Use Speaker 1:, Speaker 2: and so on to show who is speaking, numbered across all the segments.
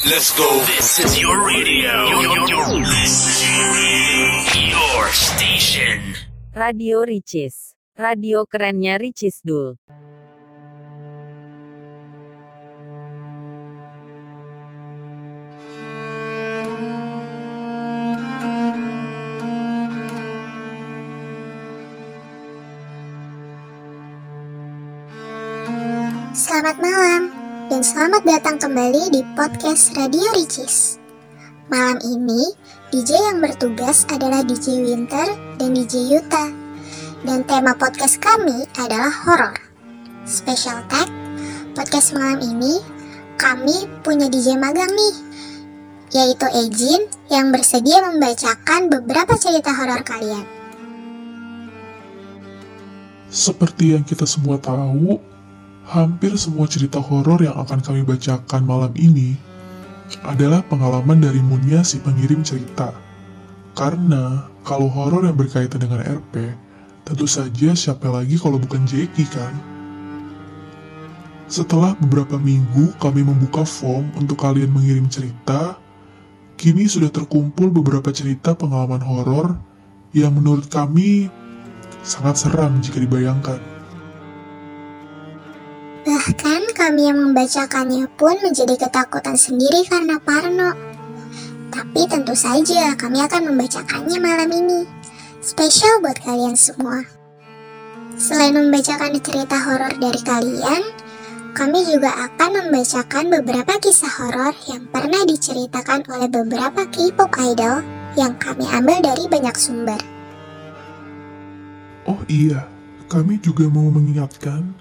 Speaker 1: Let's go.
Speaker 2: This is your radio. Your, your, your station.
Speaker 3: Radio Ricis. Radio kerennya Ricis Dul.
Speaker 4: Selamat malam dan selamat datang kembali di podcast Radio Ricis. Malam ini, DJ yang bertugas adalah DJ Winter dan DJ Yuta. Dan tema podcast kami adalah horor. Special tag, podcast malam ini kami punya DJ magang nih, yaitu Ejin yang bersedia membacakan beberapa cerita horor kalian.
Speaker 5: Seperti yang kita semua tahu, hampir semua cerita horor yang akan kami bacakan malam ini adalah pengalaman dari Munya si pengirim cerita. Karena kalau horor yang berkaitan dengan RP, tentu saja siapa lagi kalau bukan Jeki kan? Setelah beberapa minggu kami membuka form untuk kalian mengirim cerita, kini sudah terkumpul beberapa cerita pengalaman horor yang menurut kami sangat seram jika dibayangkan.
Speaker 4: Bahkan kami yang membacakannya pun menjadi ketakutan sendiri karena Parno. Tapi tentu saja kami akan membacakannya malam ini. Spesial buat kalian semua. Selain membacakan cerita horor dari kalian, kami juga akan membacakan beberapa kisah horor yang pernah diceritakan oleh beberapa K-pop idol yang kami ambil dari banyak sumber.
Speaker 5: Oh iya, kami juga mau mengingatkan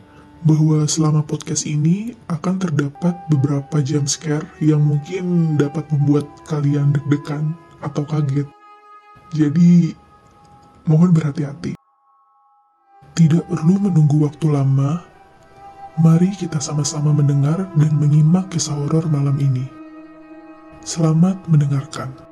Speaker 5: bahwa selama podcast ini akan terdapat beberapa jump scare yang mungkin dapat membuat kalian deg-degan atau kaget. Jadi, mohon berhati-hati. Tidak perlu menunggu waktu lama, mari kita sama-sama mendengar dan menyimak kisah horor malam ini. Selamat mendengarkan.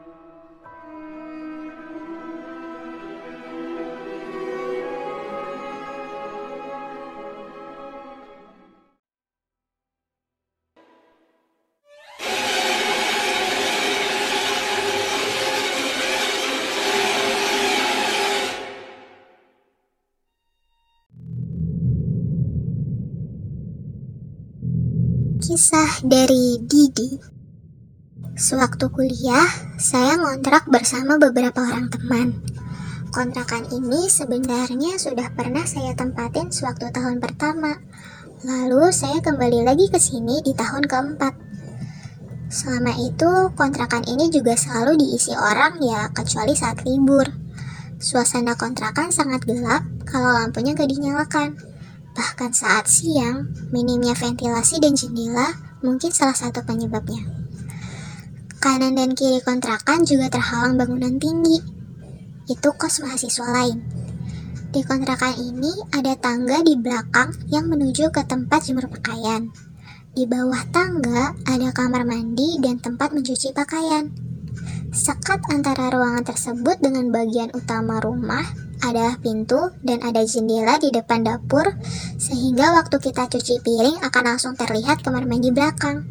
Speaker 4: Kisah dari Didi Sewaktu kuliah, saya ngontrak bersama beberapa orang teman. Kontrakan ini sebenarnya sudah pernah saya tempatin sewaktu tahun pertama. Lalu saya kembali lagi ke sini di tahun keempat. Selama itu, kontrakan ini juga selalu diisi orang ya, kecuali saat libur. Suasana kontrakan sangat gelap kalau lampunya gak dinyalakan. Bahkan saat siang, minimnya ventilasi dan jendela mungkin salah satu penyebabnya. Kanan dan kiri kontrakan juga terhalang bangunan tinggi. Itu kos mahasiswa lain. Di kontrakan ini ada tangga di belakang yang menuju ke tempat jemur pakaian. Di bawah tangga ada kamar mandi dan tempat mencuci pakaian. Sekat antara ruangan tersebut dengan bagian utama rumah adalah pintu dan ada jendela di depan dapur sehingga waktu kita cuci piring akan langsung terlihat kamar mandi belakang.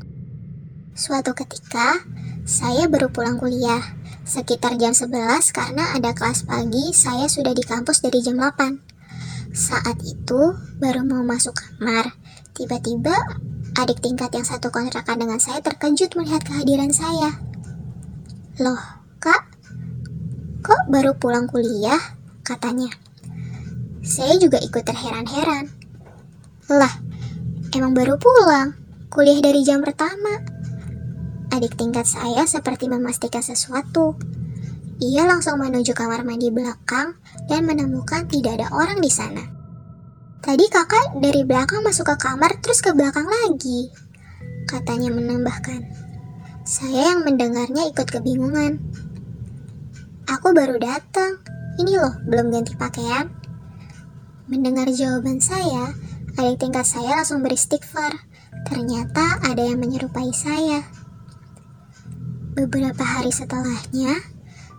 Speaker 4: Suatu ketika, saya baru pulang kuliah, sekitar jam 11 karena ada kelas pagi saya sudah di kampus dari jam 8. Saat itu, baru mau masuk kamar, tiba-tiba adik tingkat yang satu kontrakan dengan saya terkejut melihat kehadiran saya. Loh, kak, kok baru pulang kuliah? Katanya. Saya juga ikut terheran-heran. Lah, emang baru pulang, kuliah dari jam pertama. Adik tingkat saya seperti memastikan sesuatu. Ia langsung menuju kamar mandi belakang dan menemukan tidak ada orang di sana. Tadi kakak dari belakang masuk ke kamar terus ke belakang lagi, katanya menambahkan. Saya yang mendengarnya ikut kebingungan. Aku baru datang, ini loh, belum ganti pakaian. Mendengar jawaban saya, adik tingkat saya langsung beristighfar. Ternyata ada yang menyerupai saya. Beberapa hari setelahnya,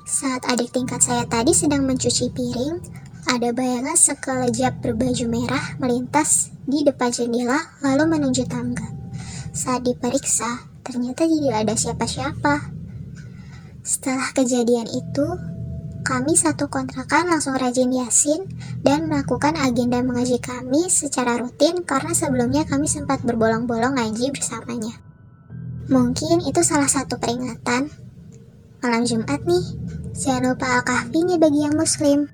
Speaker 4: saat adik tingkat saya tadi sedang mencuci piring, ada bayangan sekelejap berbaju merah melintas di depan jendela lalu menuju tangga. Saat diperiksa, ternyata tidak ada siapa-siapa. Setelah kejadian itu, kami satu kontrakan langsung rajin yasin dan melakukan agenda mengaji kami secara rutin karena sebelumnya kami sempat berbolong-bolong ngaji bersamanya. Mungkin itu salah satu peringatan. Malam Jumat nih, jangan lupa al-kahfi bagi yang muslim.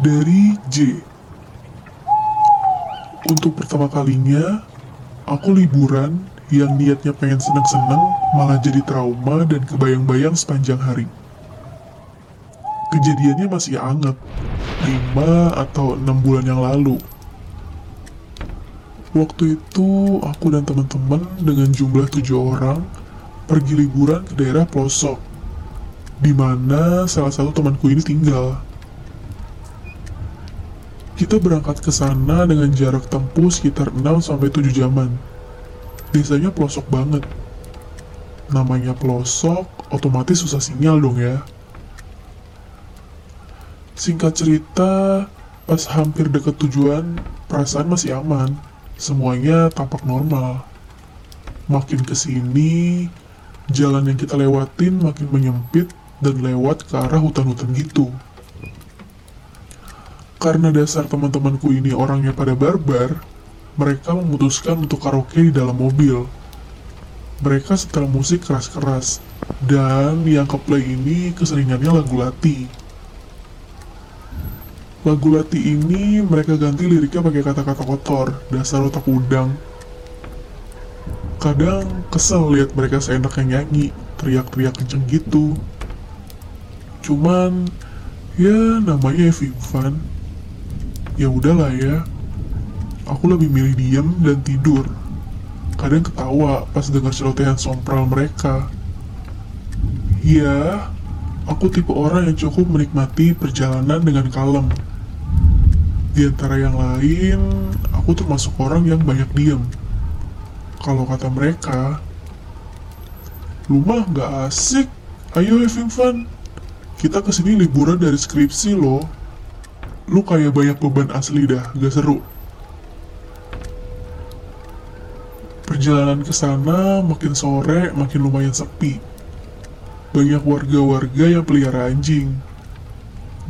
Speaker 5: Dari J. Untuk pertama kalinya, aku liburan yang niatnya pengen seneng-seneng malah jadi trauma dan kebayang-bayang sepanjang hari. Kejadiannya masih anget, 5 atau 6 bulan yang lalu. Waktu itu aku dan teman-teman dengan jumlah tujuh orang pergi liburan ke daerah pelosok, di mana salah satu temanku ini tinggal. Kita berangkat ke sana dengan jarak tempuh sekitar 6-7 jaman. Desanya pelosok banget. Namanya pelosok, otomatis susah sinyal dong ya. Singkat cerita, pas hampir deket tujuan, perasaan masih aman. Semuanya tampak normal. Makin ke sini, jalan yang kita lewatin makin menyempit dan lewat ke arah hutan-hutan gitu. Karena dasar teman-temanku ini orangnya pada barbar, mereka memutuskan untuk karaoke di dalam mobil. Mereka setel musik keras-keras, dan yang ke play ini keseringannya lagu lati. Lagu lati ini mereka ganti liriknya pakai kata-kata kotor, dasar otak udang. Kadang kesel lihat mereka seenaknya nyanyi, teriak-teriak kenceng gitu. Cuman, ya namanya having fun ya udahlah ya aku lebih milih diam dan tidur. Kadang ketawa pas dengar celotehan sompral mereka. Ya aku tipe orang yang cukup menikmati perjalanan dengan kalem. Di antara yang lain aku termasuk orang yang banyak diam kalau kata mereka rumah gak asik ayo having fun. Kita ke sini liburan dari skripsi loh. Lu kayak banyak beban asli dah, gak seru. Perjalanan ke sana makin sore makin lumayan sepi. Banyak warga-warga yang pelihara anjing.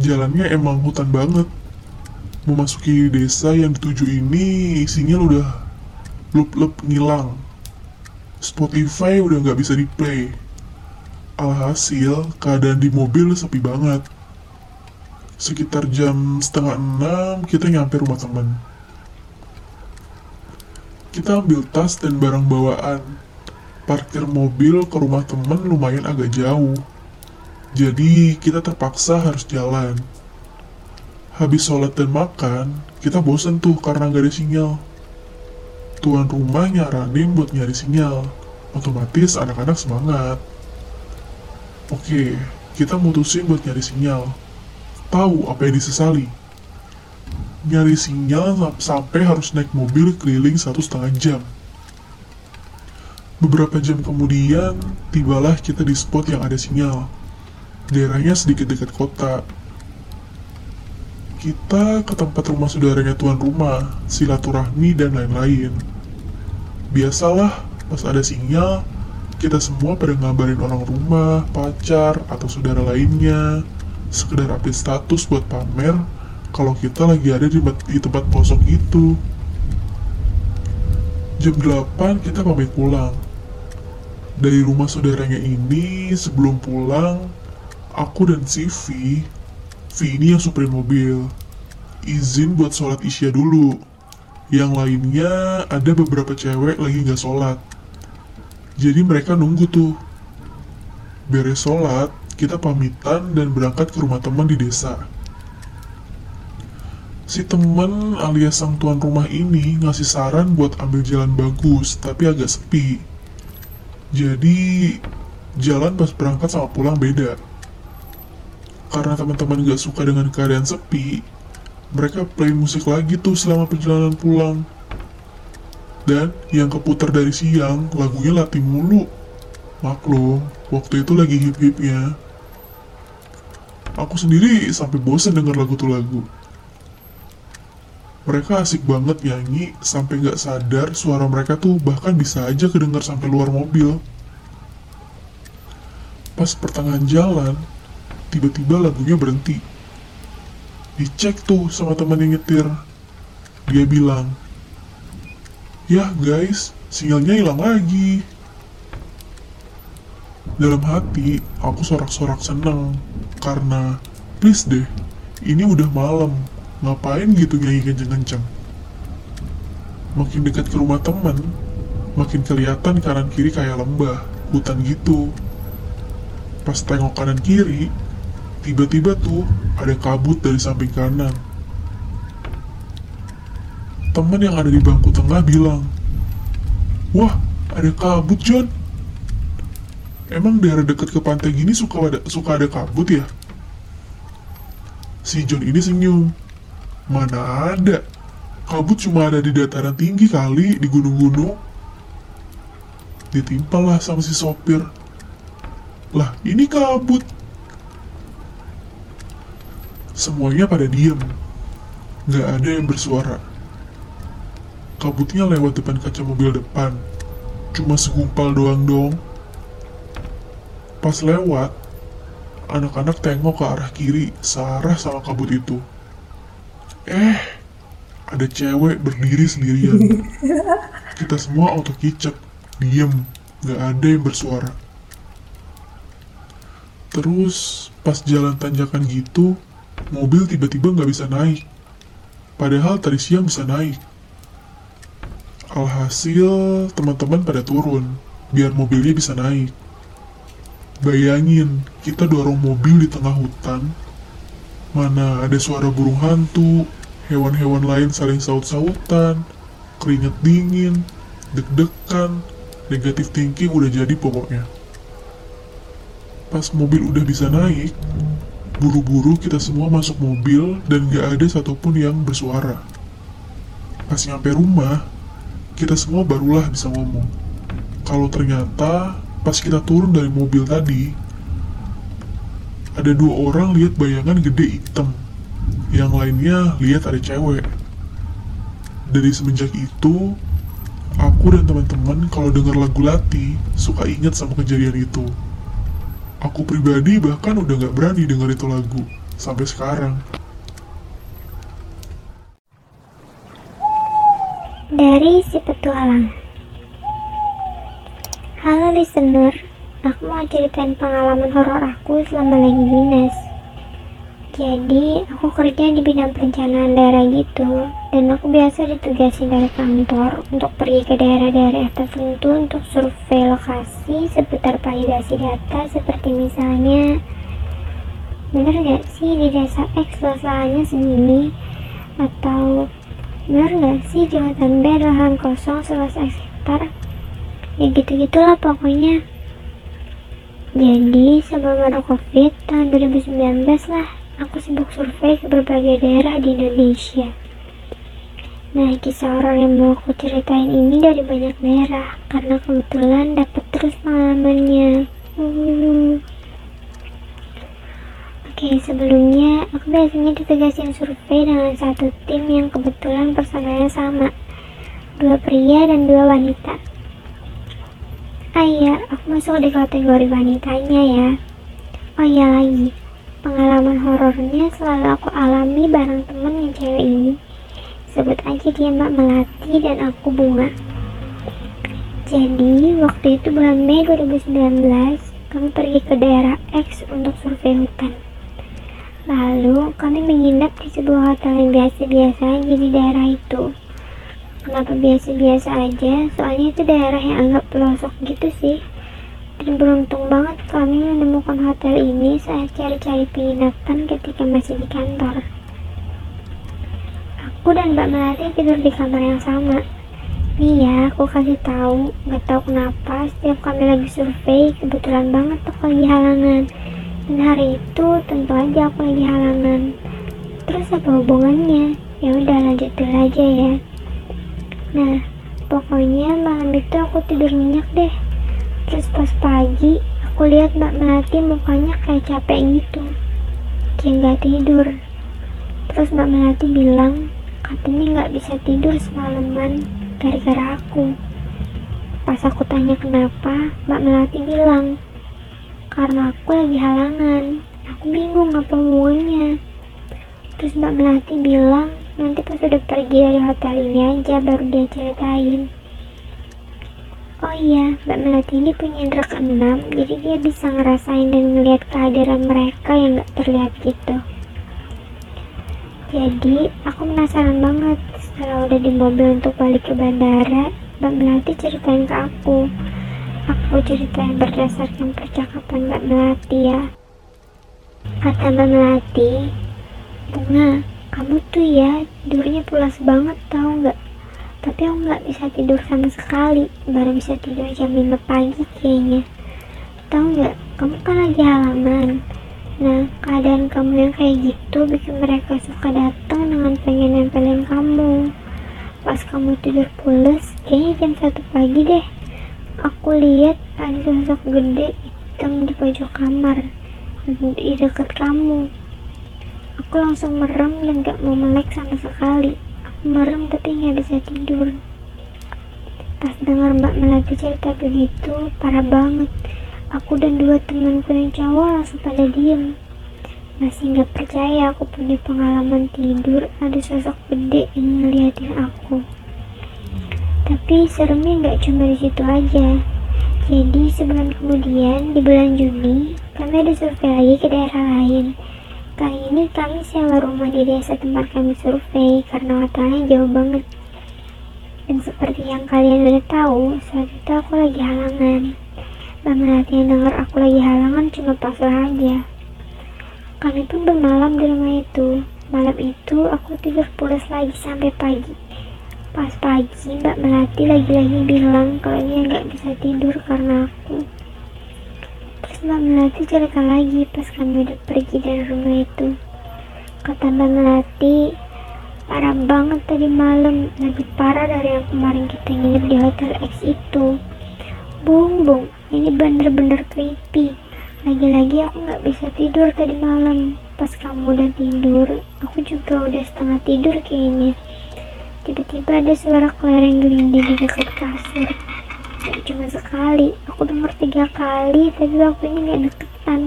Speaker 5: Jalannya emang hutan banget. Memasuki desa yang dituju ini sinyal udah lup-lup ngilang. Spotify udah nggak bisa di play. Alhasil, keadaan di mobil sepi banget sekitar jam setengah enam kita nyampe rumah teman. Kita ambil tas dan barang bawaan. Parkir mobil ke rumah teman lumayan agak jauh. Jadi kita terpaksa harus jalan. Habis sholat dan makan, kita bosen tuh karena gak ada sinyal. Tuan rumah nyaranin buat nyari sinyal. Otomatis anak-anak semangat. Oke, kita mutusin buat nyari sinyal tahu apa yang disesali. Nyari sinyal sampai harus naik mobil keliling satu setengah jam. Beberapa jam kemudian, tibalah kita di spot yang ada sinyal. Daerahnya sedikit dekat kota. Kita ke tempat rumah saudaranya tuan rumah, silaturahmi dan lain-lain. Biasalah, pas ada sinyal, kita semua pada ngabarin orang rumah, pacar, atau saudara lainnya sekedar update status buat pamer kalau kita lagi ada di, di tempat posok itu. Jam 8 kita pamit pulang. Dari rumah saudaranya ini, sebelum pulang, aku dan si V, V ini yang supir mobil, izin buat sholat isya dulu. Yang lainnya ada beberapa cewek lagi nggak sholat. Jadi mereka nunggu tuh. Beres sholat, kita pamitan dan berangkat ke rumah teman di desa. Si teman alias sang tuan rumah ini ngasih saran buat ambil jalan bagus, tapi agak sepi. Jadi, jalan pas berangkat sama pulang beda. Karena teman-teman gak suka dengan keadaan sepi, mereka play musik lagi tuh selama perjalanan pulang. Dan yang keputar dari siang, lagunya latih mulu. Maklum, waktu itu lagi hip-hipnya. Aku sendiri sampai bosan denger lagu tuh lagu. Mereka asik banget nyanyi sampai nggak sadar suara mereka tuh bahkan bisa aja kedengar sampai luar mobil. Pas pertengahan jalan, tiba-tiba lagunya berhenti. Dicek tuh sama teman yang nyetir. Dia bilang, Yah guys, sinyalnya hilang lagi. Dalam hati, aku sorak-sorak seneng. Karena, please deh, ini udah malam. Ngapain gitu nyanyi kenceng-kenceng? Makin dekat ke rumah temen, makin kelihatan kanan kiri kayak lembah, hutan gitu. Pas tengok kanan kiri, tiba-tiba tuh ada kabut dari samping kanan. Temen yang ada di bangku tengah bilang, Wah, ada kabut John. Emang daerah dekat ke pantai gini suka ada, suka ada kabut ya? Si John ini senyum. Mana ada? Kabut cuma ada di dataran tinggi kali, di gunung-gunung. Ditimpalah sama si sopir. Lah, ini kabut. Semuanya pada diem. Gak ada yang bersuara. Kabutnya lewat depan kaca mobil depan. Cuma segumpal doang dong. Pas lewat, anak-anak tengok ke arah kiri, searah sama kabut itu. Eh, ada cewek berdiri sendirian. Kita semua auto kicap, diem, gak ada yang bersuara. Terus, pas jalan tanjakan gitu, mobil tiba-tiba nggak bisa naik. Padahal tadi siang bisa naik. Alhasil, teman-teman pada turun, biar mobilnya bisa naik. Bayangin, kita dorong mobil di tengah hutan, mana ada suara burung hantu, hewan-hewan lain saling saut-sautan, keringet dingin, deg-degan, negatif thinking udah jadi pokoknya. Pas mobil udah bisa naik, buru-buru kita semua masuk mobil dan gak ada satupun yang bersuara. Pas nyampe rumah, kita semua barulah bisa ngomong. Kalau ternyata pas kita turun dari mobil tadi, ada dua orang lihat bayangan gede hitam. Yang lainnya lihat ada cewek. Dari semenjak itu, aku dan teman-teman kalau dengar lagu Lati suka ingat sama kejadian itu. Aku pribadi bahkan udah gak berani denger itu lagu sampai sekarang.
Speaker 1: Dari si petualang Halo listener, aku mau ceritain pengalaman horor aku selama lagi dinas Jadi, aku kerja di bidang perencanaan daerah gitu Dan aku biasa ditugasin dari kantor untuk pergi ke daerah-daerah tertentu untuk survei lokasi seputar validasi data Seperti misalnya Bener gak sih di desa X luas lahannya segini? Atau Bener gak sih jembatan B lahan kosong seluas hektar? Ya gitu-gitulah pokoknya. Jadi sebelum ada covid tahun 2019 lah, aku sibuk survei ke berbagai daerah di Indonesia. Nah, kisah horor yang mau aku ceritain ini dari banyak daerah, karena kebetulan dapat terus pengalamannya. Hmm. Oke, sebelumnya aku biasanya ditugasin survei dengan satu tim yang kebetulan personalnya sama. Dua pria dan dua wanita. Ah iya, aku masuk di kategori wanitanya ya. Oh iya lagi, pengalaman horornya selalu aku alami bareng temen yang cewek ini. Sebut aja dia Mbak Melati dan aku Bunga. Jadi, waktu itu bulan Mei 2019, kami pergi ke daerah X untuk survei hutan. Lalu kami menginap di sebuah hotel yang biasa-biasa aja di daerah itu. Kenapa biasa-biasa aja? Soalnya itu daerah yang agak pelosok gitu sih. Dan beruntung banget kami menemukan hotel ini saat cari-cari penginapan ketika masih di kantor. Aku dan Mbak Melati tidur di kamar yang sama. Nih ya, aku kasih tahu, nggak tahu kenapa setiap kami lagi survei kebetulan banget tuh lagi halangan dan hari itu tentu aja aku lagi halangan. Terus apa hubungannya? Ya udah lanjutin aja ya. Nah, pokoknya malam itu aku tidur nyenyak deh. Terus pas pagi, aku lihat Mbak Melati mukanya kayak capek gitu. Kayak nggak tidur. Terus Mbak Melati bilang, katanya nggak bisa tidur semalaman gara-gara aku. Pas aku tanya kenapa, Mbak Melati bilang, karena aku lagi halangan. Aku bingung apa hubungannya. Terus Mbak Melati bilang, nanti pas udah pergi dari hotel ini aja baru dia ceritain. Oh iya, Mbak Melati ini punya indera keenam, jadi dia bisa ngerasain dan ngelihat kehadiran mereka yang gak terlihat gitu. Jadi, aku penasaran banget setelah udah di mobil untuk balik ke bandara, Mbak Melati ceritain ke aku. Aku ceritain berdasarkan percakapan Mbak Melati ya. Kata Mbak Melati, Bunga, kamu tuh ya tidurnya pulas banget tau nggak? Tapi aku nggak bisa tidur sama sekali, baru bisa tidur jam 5 pagi kayaknya. Tahu nggak? Kamu kan lagi halaman. Nah, keadaan kamu yang kayak gitu bikin mereka suka datang dengan pengen nempelin kamu. Pas kamu tidur pulas, kayaknya jam satu pagi deh. Aku lihat ada sosok gede hitam di pojok kamar, di dekat kamu. Aku langsung merem dan gak mau melek sama sekali. Aku merem tapi nggak bisa tidur. Pas dengar Mbak Melati cerita begitu, parah banget. Aku dan dua temanku yang cowok langsung pada diem. Masih nggak percaya aku punya pengalaman tidur ada sosok gede yang ngeliatin aku. Tapi seremnya nggak cuma di situ aja. Jadi sebulan kemudian di bulan Juni kami ada survei lagi ke daerah lain. Kali ini kami sewa rumah di desa tempat kami survei karena hotelnya jauh banget. Dan seperti yang kalian udah tahu, saat itu aku lagi halangan. Melati yang dengar aku lagi halangan cuma pasrah aja. Kami pun bermalam di rumah itu. Malam itu aku tidur pulas lagi sampai pagi. Pas pagi Mbak Melati lagi-lagi bilang kalau dia nggak bisa tidur karena aku. Mbak Melati cerita lagi pas kami udah pergi dari rumah itu. Kata Mbak Melati, parah banget tadi malam, lebih parah dari yang kemarin kita nginep di hotel X itu. Bung, bung, ini bener-bener creepy. Lagi-lagi aku nggak bisa tidur tadi malam. Pas kamu udah tidur, aku juga udah setengah tidur kayaknya. Tiba-tiba ada suara kelereng gelinding di dekat kasur. Cuma sekali, aku denger tiga kali, tapi waktunya gak deketan.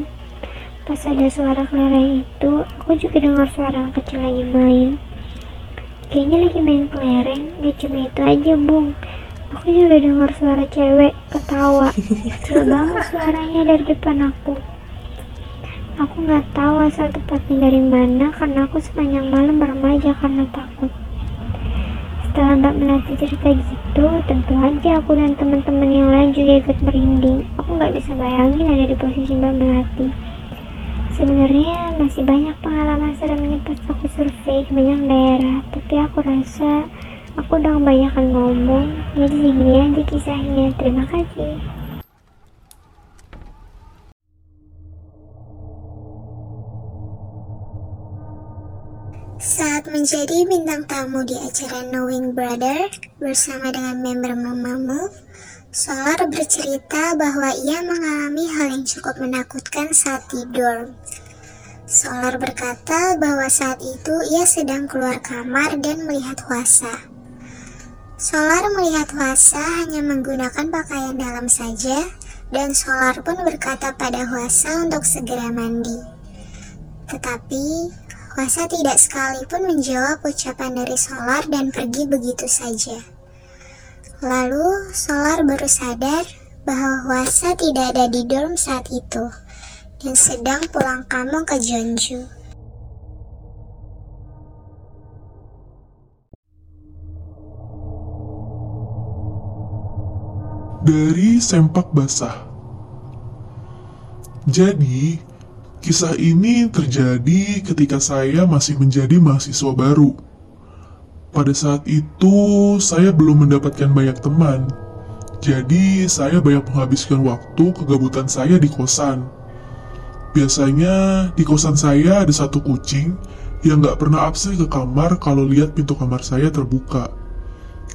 Speaker 1: Pas ada suara kelereng itu, aku juga dengar suara kecil lagi main. Kayaknya lagi main kelereng, gak cuma itu aja bung. Aku juga dengar suara cewek ketawa. Kecil banget suaranya dari depan aku. Aku nggak tahu asal tepatnya dari mana karena aku sepanjang malam bermaja karena takut. Setelah Mbak Melati cerita gitu, tentu aja aku dan teman-teman yang lain juga ikut merinding. Aku nggak bisa bayangin ada di posisi Mbak Melati. Sebenarnya masih banyak pengalaman serem ini pas aku survei ke banyak daerah, tapi aku rasa aku udah kebanyakan ngomong, jadi segini aja kisahnya. Terima kasih.
Speaker 4: Saat menjadi bintang tamu di acara Knowing Brother bersama dengan member Mamamu, Solar bercerita bahwa ia mengalami hal yang cukup menakutkan saat tidur. Solar berkata bahwa saat itu ia sedang keluar kamar dan melihat Wasa. Solar melihat Wasa hanya menggunakan pakaian dalam saja, dan Solar pun berkata pada Wasa untuk segera mandi. Tetapi Wasa tidak sekalipun menjawab ucapan dari Solar dan pergi begitu saja. Lalu Solar baru sadar bahwa Wasa tidak ada di dorm saat itu dan sedang pulang kampung ke Jeonju.
Speaker 5: Dari sempak basah. Jadi, kisah ini terjadi ketika saya masih menjadi mahasiswa baru. Pada saat itu, saya belum mendapatkan banyak teman. Jadi, saya banyak menghabiskan waktu kegabutan saya di kosan. Biasanya, di kosan saya ada satu kucing yang gak pernah absen ke kamar kalau lihat pintu kamar saya terbuka.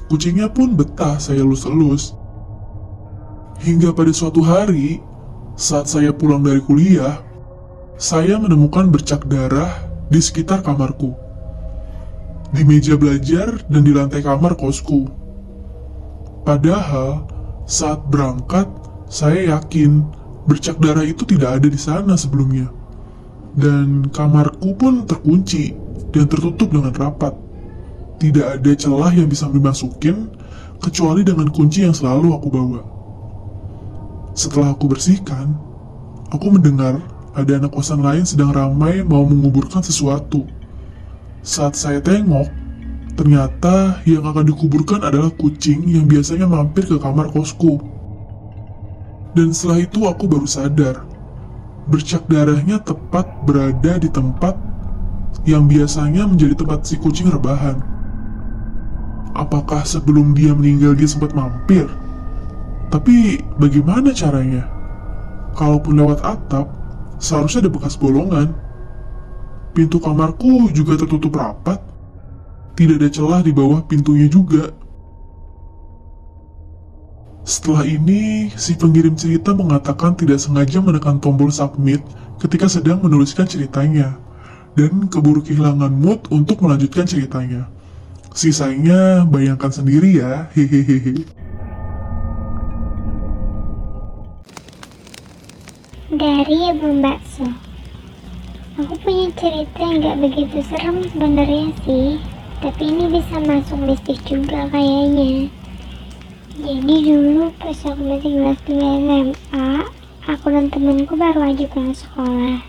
Speaker 5: Kucingnya pun betah saya elus-elus. Hingga pada suatu hari, saat saya pulang dari kuliah, saya menemukan bercak darah di sekitar kamarku. di meja belajar dan di lantai kamar kosku. Padahal saat berangkat saya yakin bercak darah itu tidak ada di sana sebelumnya. Dan kamarku pun terkunci dan tertutup dengan rapat. Tidak ada celah yang bisa dimasukin kecuali dengan kunci yang selalu aku bawa. Setelah aku bersihkan, aku mendengar ada anak kosan lain sedang ramai mau menguburkan sesuatu. Saat saya tengok, ternyata yang akan dikuburkan adalah kucing yang biasanya mampir ke kamar kosku. Dan setelah itu aku baru sadar, bercak darahnya tepat berada di tempat yang biasanya menjadi tempat si kucing rebahan. Apakah sebelum dia meninggal dia sempat mampir? Tapi bagaimana caranya? Kalaupun lewat atap, seharusnya ada bekas bolongan. Pintu kamarku juga tertutup rapat. Tidak ada celah di bawah pintunya juga. Setelah ini, si pengirim cerita mengatakan tidak sengaja menekan tombol submit ketika sedang menuliskan ceritanya, dan keburu kehilangan mood untuk melanjutkan ceritanya. Sisanya bayangkan sendiri ya, hehehe.
Speaker 1: Dari Ibu Bakso Aku punya cerita yang gak begitu serem sebenarnya sih. Tapi ini bisa masuk mistis juga kayaknya. Jadi dulu pas aku masih kelas 2 SMA Aku dan temenku baru aja pulang sekolah.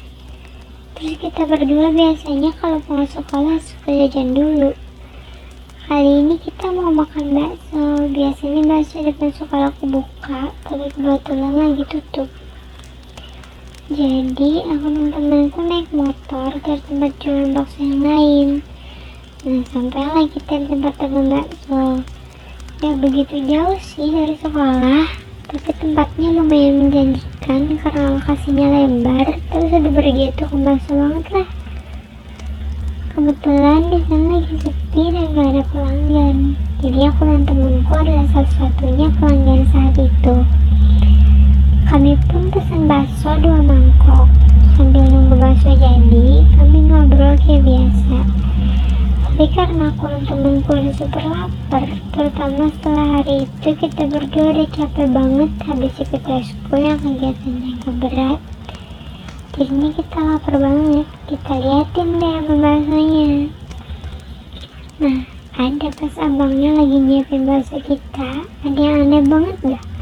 Speaker 1: Terus kita berdua biasanya kalau pulang sekolah suka jajan dulu. Kali ini kita mau makan bakso. Biasanya bakso depan sekolah aku buka Tapi kebetulan lagi tutup jadi aku dan temanku naik motor ke tempat jualan bakso yang lain. Nah sampailah kita di tempat teman bakso. Gak begitu jauh sih dari sekolah, tapi tempatnya lumayan menjanjikan karena lokasinya lebar. Terus ada bergitu ke bakso banget lah. Kebetulan di sana lagi sepi dan gak ada pelanggan. Jadi aku dan temanku adalah satu-satunya pelanggan saat itu. Kami pun pesan bakso dua mangkok. Sambil nunggu bakso jadi, kami ngobrol kayak biasa. Tapi karena aku dan temanku udah super lapar, terutama setelah hari itu kita berdua udah capek banget habis ikut eskul yang kegiatannya agak berat. Jadinya kita lapar banget. Kita liatin deh apa baksonya. Nah, ada pas abangnya lagi nyiapin bakso kita, ada yang aneh banget dah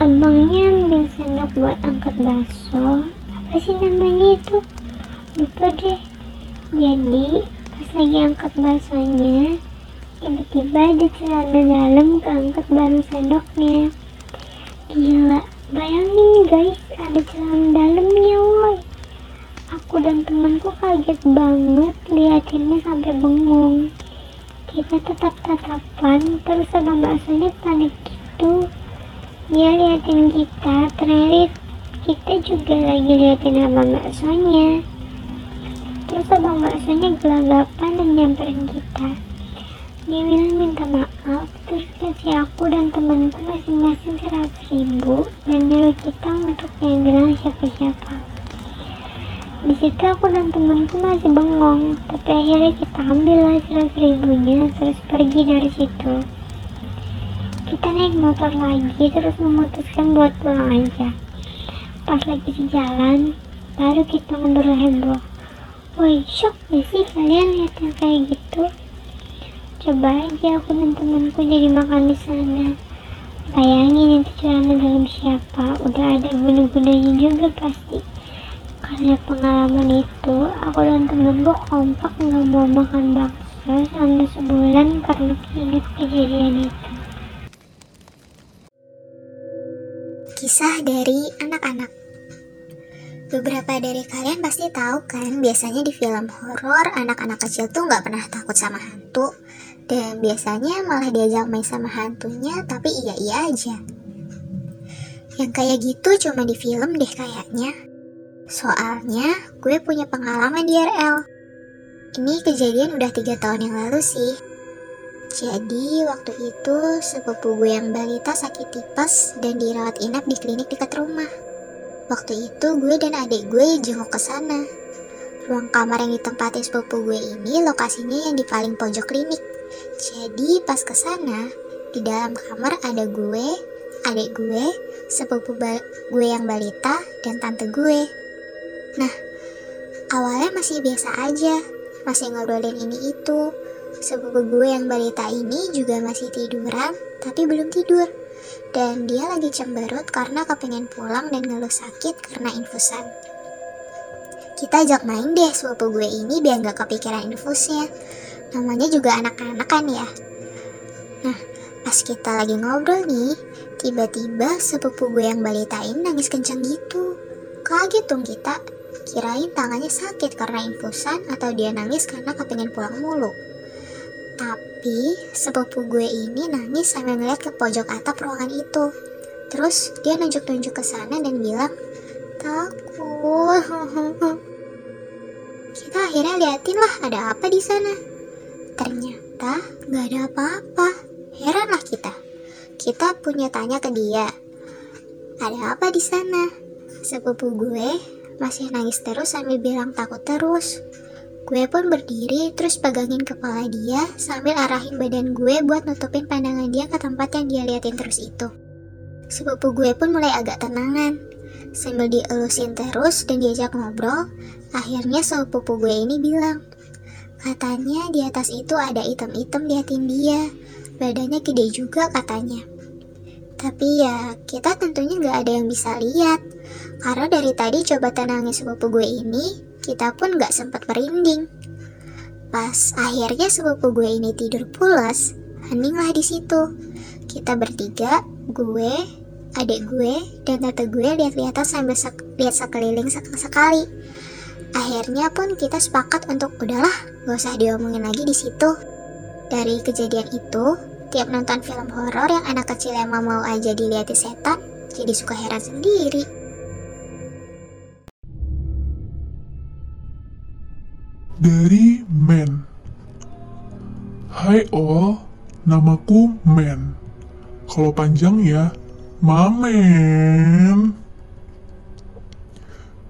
Speaker 1: abangnya ambil sendok buat angkat bakso. Apa sih namanya itu? Lupa deh. Jadi pas lagi angkat baksonya tiba-tiba ada celana dalam keangkat bareng sendoknya. Gila. Bayangin guys ada celana dalamnya woi. Aku dan temanku kaget banget liatinnya sampai bengong. Kita tetap tatapan terus abang baksonya panik gitu dia liatin kita ternyata kita juga lagi liatin abang baksonya terus abang baksonya gelagapan dan nyamperin kita. Dia bilang minta maaf terus kasih aku dan temanku masing-masing seratus ribu dan nyuruh kita untuk yang bilang siapa-siapa. Di situ aku dan temanku masih bengong tapi akhirnya kita ambil lah seratus ribunya terus pergi dari situ kita naik motor lagi terus memutuskan buat pulang aja pas lagi di jalan baru kita ngobrol heboh woi shock gak sih kalian lihat yang kayak gitu? Coba aja aku dan temanku jadi makan di sana. Bayangin itu celana dalam siapa. Udah ada guna-gunanya juga pasti. Karena pengalaman itu aku dan temanku kompak nggak mau makan bakso selama sebulan karena ingat kejadian itu
Speaker 4: Kisah dari anak-anak. Beberapa dari kalian pasti tahu kan, biasanya di film horor anak-anak kecil tuh nggak pernah takut sama hantu, dan biasanya malah diajak main sama hantunya, tapi iya-iya aja. Yang kayak gitu cuma di film deh kayaknya. Soalnya gue punya pengalaman di RL. Ini kejadian udah tiga tahun yang lalu sih. Jadi waktu itu sepupu gue yang balita sakit tipes dan dirawat inap di klinik dekat rumah. Waktu itu gue dan adik gue jenguk ke sana. Ruang kamar yang ditempati sepupu gue ini lokasinya yang di paling pojok klinik. Jadi pas ke sana, di dalam kamar ada gue, adik gue, sepupu gue yang balita, dan tante gue. Nah, awalnya masih biasa aja, masih ngobrolin ini itu. Sepupu gue yang balita ini juga masih tiduran, tapi belum tidur. Dan dia lagi cemberut karena kepengen pulang dan ngeluh sakit karena infusan. Kita ajak main deh sepupu gue ini biar gak kepikiran infusnya. Namanya juga anak-anak kan ya. Nah, pas kita lagi ngobrol nih, tiba-tiba sepupu gue yang balitain nangis kenceng gitu. Kaget dong kita, kirain tangannya sakit karena infusan atau dia nangis karena kepengen pulang mulu. Tapi sepupu gue ini nangis sambil ngeliat ke pojok atap ruangan itu. Terus dia nunjuk-nunjuk ke sana dan bilang, takut. Kita akhirnya liatin lah ada apa di sana. Ternyata nggak ada apa-apa. Heranlah kita. Kita punya tanya ke dia. Ada apa di sana? Sepupu gue masih nangis terus sambil bilang takut terus. Gue pun berdiri terus pegangin kepala dia sambil arahin badan gue buat nutupin pandangan dia ke tempat yang dia liatin terus itu. Sepupu gue pun mulai agak tenangan. Sambil dielusin terus dan diajak ngobrol, akhirnya sepupu gue ini bilang, Katanya di atas itu ada item-item liatin dia. Badannya gede juga katanya. Tapi ya, kita tentunya nggak ada yang bisa lihat. Karena dari tadi coba tenangin sepupu gue ini, kita pun nggak sempat merinding. Pas akhirnya sepupu gue ini tidur pulas, heninglah di situ. Kita bertiga, gue, adik gue, dan tante gue lihat-lihatan sambil sek lihat sekeliling sek sekali. Akhirnya pun kita sepakat untuk udahlah, gak usah diomongin lagi di situ. Dari kejadian itu, tiap nonton film horor yang anak kecil emang mau aja dilihatin setan, jadi suka heran sendiri.
Speaker 5: Dari Men. Hai all, namaku Men. Kalau panjang ya, Mamen.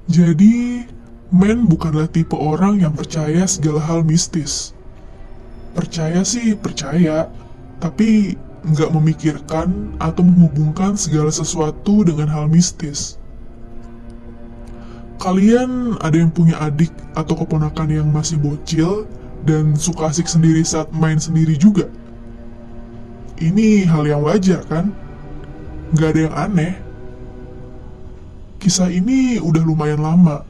Speaker 5: Jadi, Men bukanlah tipe orang yang percaya segala hal mistis. Percaya sih percaya, tapi nggak memikirkan atau menghubungkan segala sesuatu dengan hal mistis. Kalian ada yang punya adik atau keponakan yang masih bocil dan suka asik sendiri saat main sendiri juga? Ini hal yang wajar kan? Nggak ada yang aneh. Kisah ini udah lumayan lama,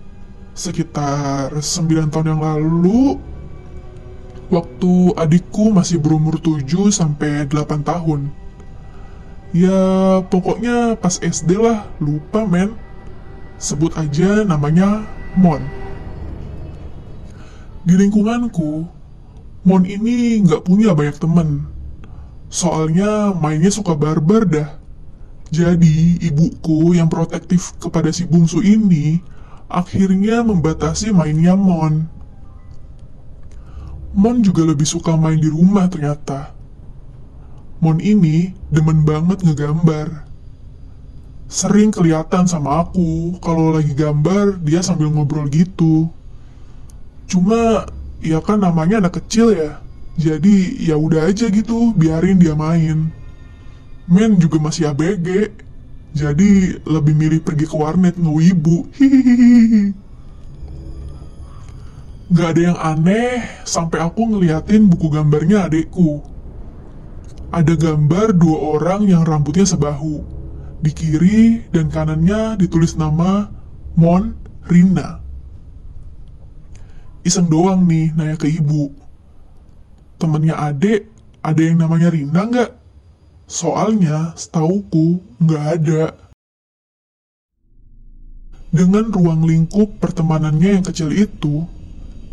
Speaker 5: sekitar 9 tahun yang lalu, waktu adikku masih berumur 7 sampai 8 tahun. Ya, pokoknya pas SD lah, lupa men. Sebut aja namanya Mon. Di lingkunganku, Mon ini nggak punya banyak temen. Soalnya mainnya suka barbar dah. Jadi, ibuku yang protektif kepada si bungsu ini akhirnya membatasi mainnya Mon. Mon juga lebih suka main di rumah ternyata. Mon ini demen banget ngegambar. Sering kelihatan sama aku kalau lagi gambar dia sambil ngobrol gitu. Cuma ya kan namanya anak kecil ya. Jadi ya udah aja gitu, biarin dia main. Men juga masih ABG. Jadi lebih milih pergi ke warnet ngewibu. Hihihi. Gak ada yang aneh sampai aku ngeliatin buku gambarnya adekku. Ada gambar dua orang yang rambutnya sebahu. Di kiri dan kanannya ditulis nama Mon Rina. Iseng doang nih nanya ke ibu. Temennya adek, ada yang namanya Rina nggak? Soalnya setauku nggak ada. Dengan ruang lingkup pertemanannya yang kecil itu,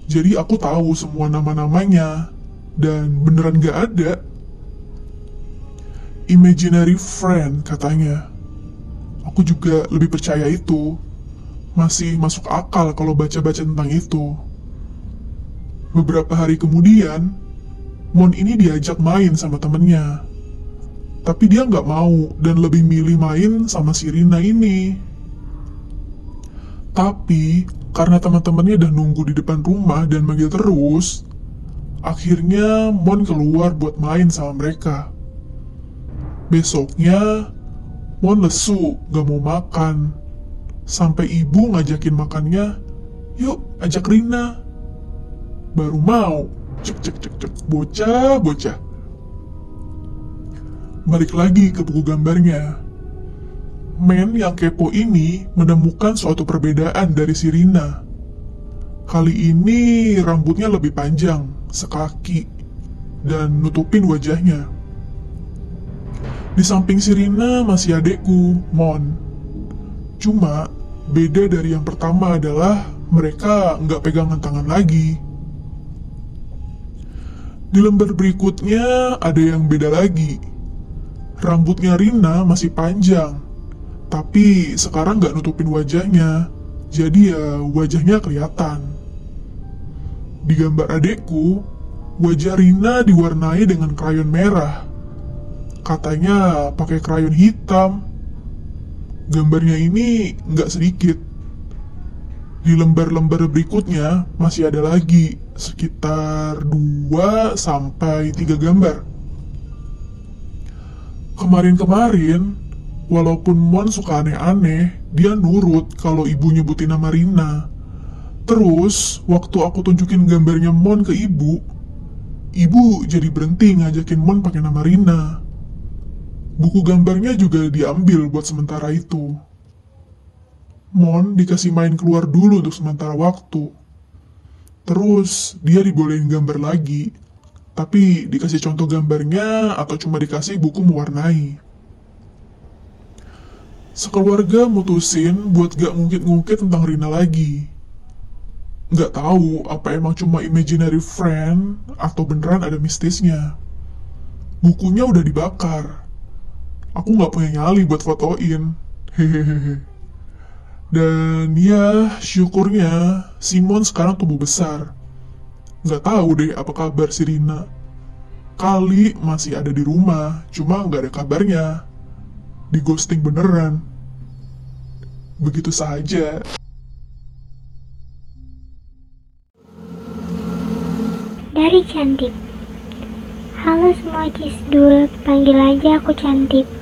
Speaker 5: jadi aku tahu semua nama-namanya, dan beneran gak ada. Imaginary friend katanya. Aku juga lebih percaya itu. Masih masuk akal kalau baca-baca tentang itu. Beberapa hari kemudian, Mon ini diajak main sama temennya. Tapi dia nggak mau dan lebih milih main sama si Rina ini. Tapi karena teman-temannya udah nunggu di depan rumah dan manggil terus, akhirnya Mon keluar buat main sama mereka. Besoknya, Mon lesu, gak mau makan. Sampai ibu ngajakin makannya, yuk ajak Rina. Baru mau, cek cek cek cek, bocah bocah. Balik lagi ke buku gambarnya. Men yang kepo ini menemukan suatu perbedaan dari si Rina. Kali ini rambutnya lebih panjang, sekaki, dan nutupin wajahnya. Di samping si Rina masih adekku, Mon. Cuma, beda dari yang pertama adalah mereka nggak pegangan tangan lagi. Di lembar berikutnya ada yang beda lagi. Rambutnya Rina masih panjang, tapi sekarang nggak nutupin wajahnya, jadi ya wajahnya kelihatan. Di gambar adekku, wajah Rina diwarnai dengan krayon merah. Katanya pakai krayon hitam. Gambarnya ini nggak sedikit. Di lembar-lembar berikutnya masih ada lagi sekitar 2 sampai 3 gambar. Kemarin-kemarin Walaupun Mon suka aneh-aneh, dia nurut kalau ibu nyebutin nama Rina. Terus, waktu aku tunjukin gambarnya Mon ke ibu, ibu jadi berhenti ngajakin Mon pakai nama Rina. Buku gambarnya juga diambil buat sementara itu. Mon dikasih main keluar dulu untuk sementara waktu. Terus, dia dibolehin gambar lagi, tapi dikasih contoh gambarnya atau cuma dikasih buku mewarnai. Sekeluarga mutusin buat gak ngungkit-ngungkit tentang Rina lagi. Gak tahu apa emang cuma imaginary friend atau beneran ada mistisnya. Bukunya udah dibakar. Aku gak punya nyali buat fotoin. Hehehe. Dan ya, syukurnya Simon sekarang tumbuh besar. Gak tahu deh apa kabar si Rina. Kali masih ada di rumah, cuma gak ada kabarnya di ghosting beneran. Begitu saja.
Speaker 1: Dari cantik. Halo semua cisdul, panggil aja aku cantik.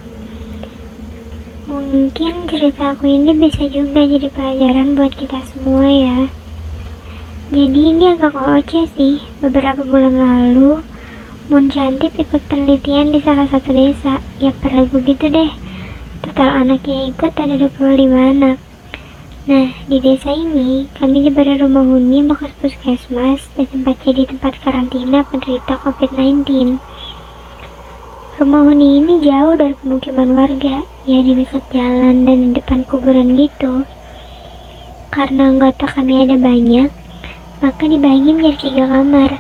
Speaker 1: Mungkin cerita aku ini bisa juga jadi pelajaran buat kita semua ya. Jadi ini agak kocak sih. Beberapa bulan lalu, Mun Cantik ikut penelitian di salah satu desa. Ya perlu begitu deh. Total anaknya ikut ada 25 anak. Nah, di desa ini, kami diberi rumah huni bekas puskesmas dan tempat jadi tempat karantina penderita COVID-19. Rumah huni ini jauh dari pemukiman warga, ya di dekat jalan dan di depan kuburan gitu. Karena anggota kami ada banyak, maka dibagi menjadi tiga kamar.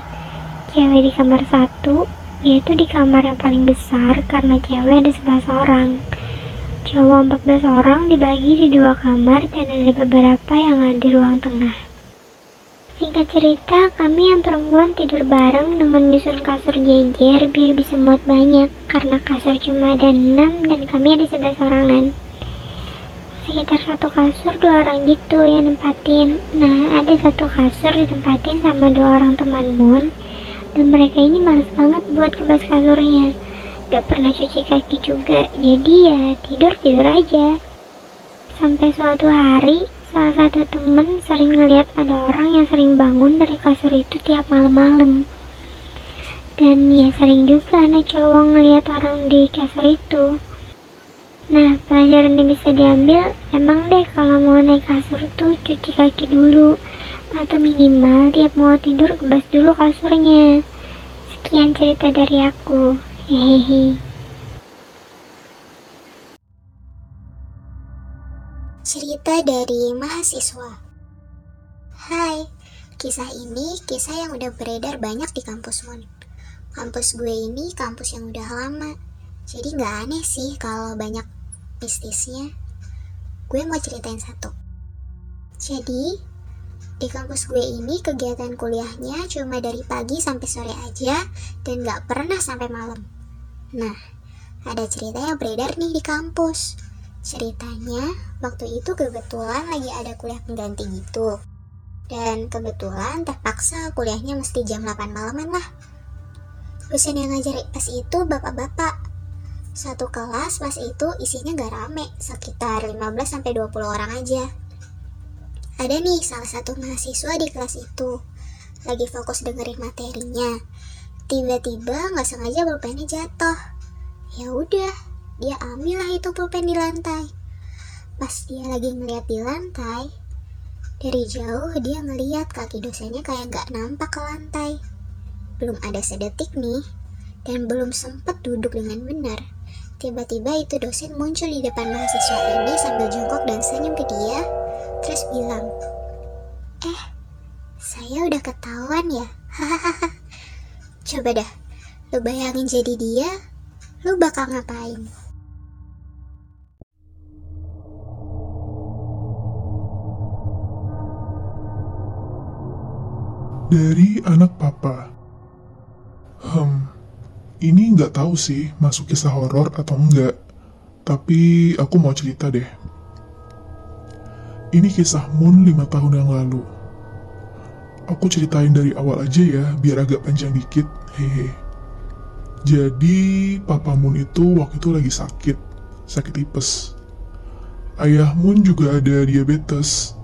Speaker 1: Cewek di kamar satu, yaitu di kamar yang paling besar karena cewek ada 11 orang. Cowok 14 orang dibagi di dua kamar dan ada beberapa yang ada di ruang tengah. Singkat cerita, kami yang perempuan tidur bareng dengan nyusun kasur jejer biar bisa muat banyak. Karena kasur cuma ada 6 dan kami ada 11 orangan. Sekitar satu kasur dua orang gitu yang nempatin. Nah, ada satu kasur ditempatin sama dua orang teman Mun. Dan mereka ini males banget buat kebas kasurnya. Gak pernah cuci kaki juga. Jadi ya tidur tidur aja. Sampai suatu hari salah satu temen sering ngeliat ada orang yang sering bangun dari kasur itu tiap malam-malam. Dan ya sering juga anak cowok ngeliat orang di kasur itu. Nah pelajaran yang bisa diambil emang deh kalau mau naik kasur tuh cuci kaki dulu. Atau minimal tiap mau tidur kebas dulu kasurnya. Sekian cerita dari aku. Hehehe.
Speaker 4: Cerita dari mahasiswa. Hai, kisah ini kisah yang udah beredar banyak di kampus Mon. Kampus gue ini kampus yang udah lama, jadi nggak aneh sih kalau banyak mistisnya. Gue mau ceritain satu. Jadi, di kampus gue ini kegiatan kuliahnya cuma dari pagi sampai sore aja dan nggak pernah sampai malam. Nah, ada cerita yang beredar nih di kampus. Ceritanya, waktu itu kebetulan lagi ada kuliah pengganti gitu. Dan kebetulan terpaksa kuliahnya mesti jam 8 malaman lah. Dosen yang ngajar IPS itu bapak-bapak. Satu kelas pas itu isinya gak rame, sekitar 15-20 orang aja. Ada nih salah satu mahasiswa di kelas itu, lagi fokus dengerin materinya. Tiba-tiba nggak sengaja pulpennya jatuh. Ya udah, dia ambil lah itu pulpen di lantai. Pas dia lagi ngeliat di lantai, dari jauh dia ngeliat kaki dosennya kayak nggak nampak ke lantai. Belum ada sedetik nih, dan belum sempet duduk dengan benar. Tiba-tiba itu dosen muncul di depan mahasiswa ini sambil jongkok dan senyum ke dia, terus bilang, Eh, saya udah ketahuan ya. Hahaha. Coba dah, lu bayangin jadi dia, lu bakal ngapain?
Speaker 5: Dari anak papa. Hmm, ini nggak tahu sih masuk kisah horor atau enggak. Tapi aku mau cerita deh. Ini kisah Moon 5 tahun yang lalu. Aku ceritain dari awal aja ya, biar agak panjang dikit. Hehe. Jadi, Papa Moon itu waktu itu lagi sakit, sakit tipes. Ayah Moon juga ada diabetes.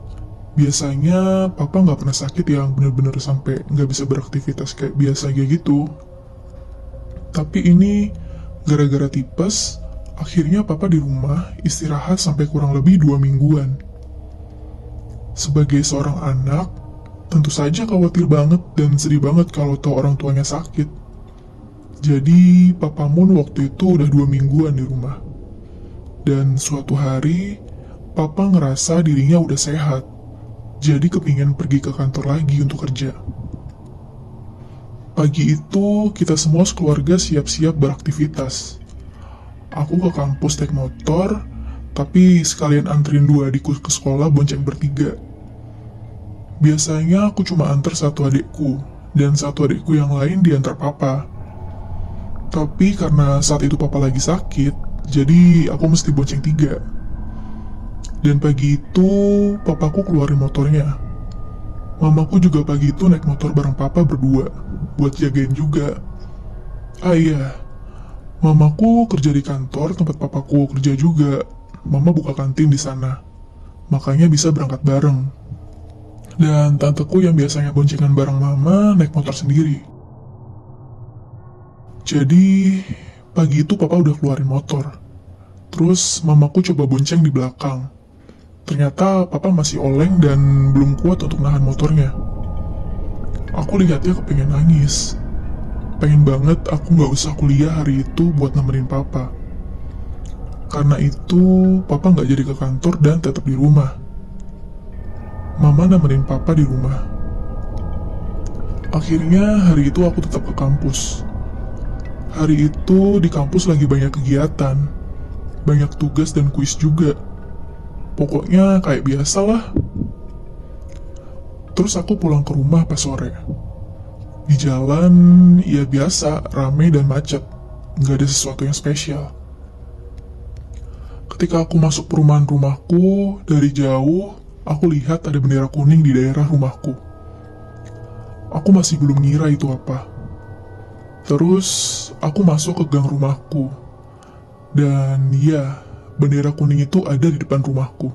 Speaker 5: Biasanya papa nggak pernah sakit yang bener-bener sampai nggak bisa beraktivitas kayak biasa kayak gitu. Tapi ini gara-gara tipes, akhirnya papa di rumah istirahat sampai kurang lebih dua mingguan. Sebagai seorang anak, tentu saja khawatir banget dan sedih banget kalau tahu orang tuanya sakit. Jadi, Papa Moon waktu itu udah dua mingguan di rumah. Dan suatu hari, Papa ngerasa dirinya udah sehat. Jadi kepingin pergi ke kantor lagi untuk kerja. Pagi itu, kita semua sekeluarga siap-siap beraktivitas. Aku ke kampus naik motor, tapi sekalian anterin dua adikku ke sekolah bonceng bertiga. Biasanya aku cuma antar satu adikku, dan satu adikku yang lain diantar papa. Tapi karena saat itu papa lagi sakit, jadi aku mesti bonceng tiga. Dan pagi itu, papaku keluarin motornya. Mamaku juga pagi itu naik motor bareng papa berdua, buat jagain juga. Ah iya, mamaku kerja di kantor tempat papaku kerja juga. Mama buka kantin di sana, makanya bisa berangkat bareng. Dan tanteku yang biasanya boncengan bareng mama naik motor sendiri. Jadi, pagi itu papa udah keluarin motor. Terus mamaku coba bonceng di belakang. Ternyata papa masih oleng dan belum kuat untuk nahan motornya. Aku lihatnya kepengen nangis. Pengen banget aku nggak usah kuliah hari itu buat nemenin papa. Karena itu, papa nggak jadi ke kantor dan tetap di rumah. Mama nemenin papa di rumah. Akhirnya hari itu aku tetap ke kampus. Hari itu di kampus lagi banyak kegiatan, banyak tugas dan kuis juga. Pokoknya kayak biasa lah. Terus aku pulang ke rumah pas sore. Di jalan, ya biasa, rame dan macet. Nggak ada sesuatu yang spesial. Ketika aku masuk perumahan rumahku, dari jauh, aku lihat ada bendera kuning di daerah rumahku. Aku masih belum ngira itu apa. Terus, aku masuk ke gang rumahku. Dan ya, bendera kuning itu ada di depan rumahku.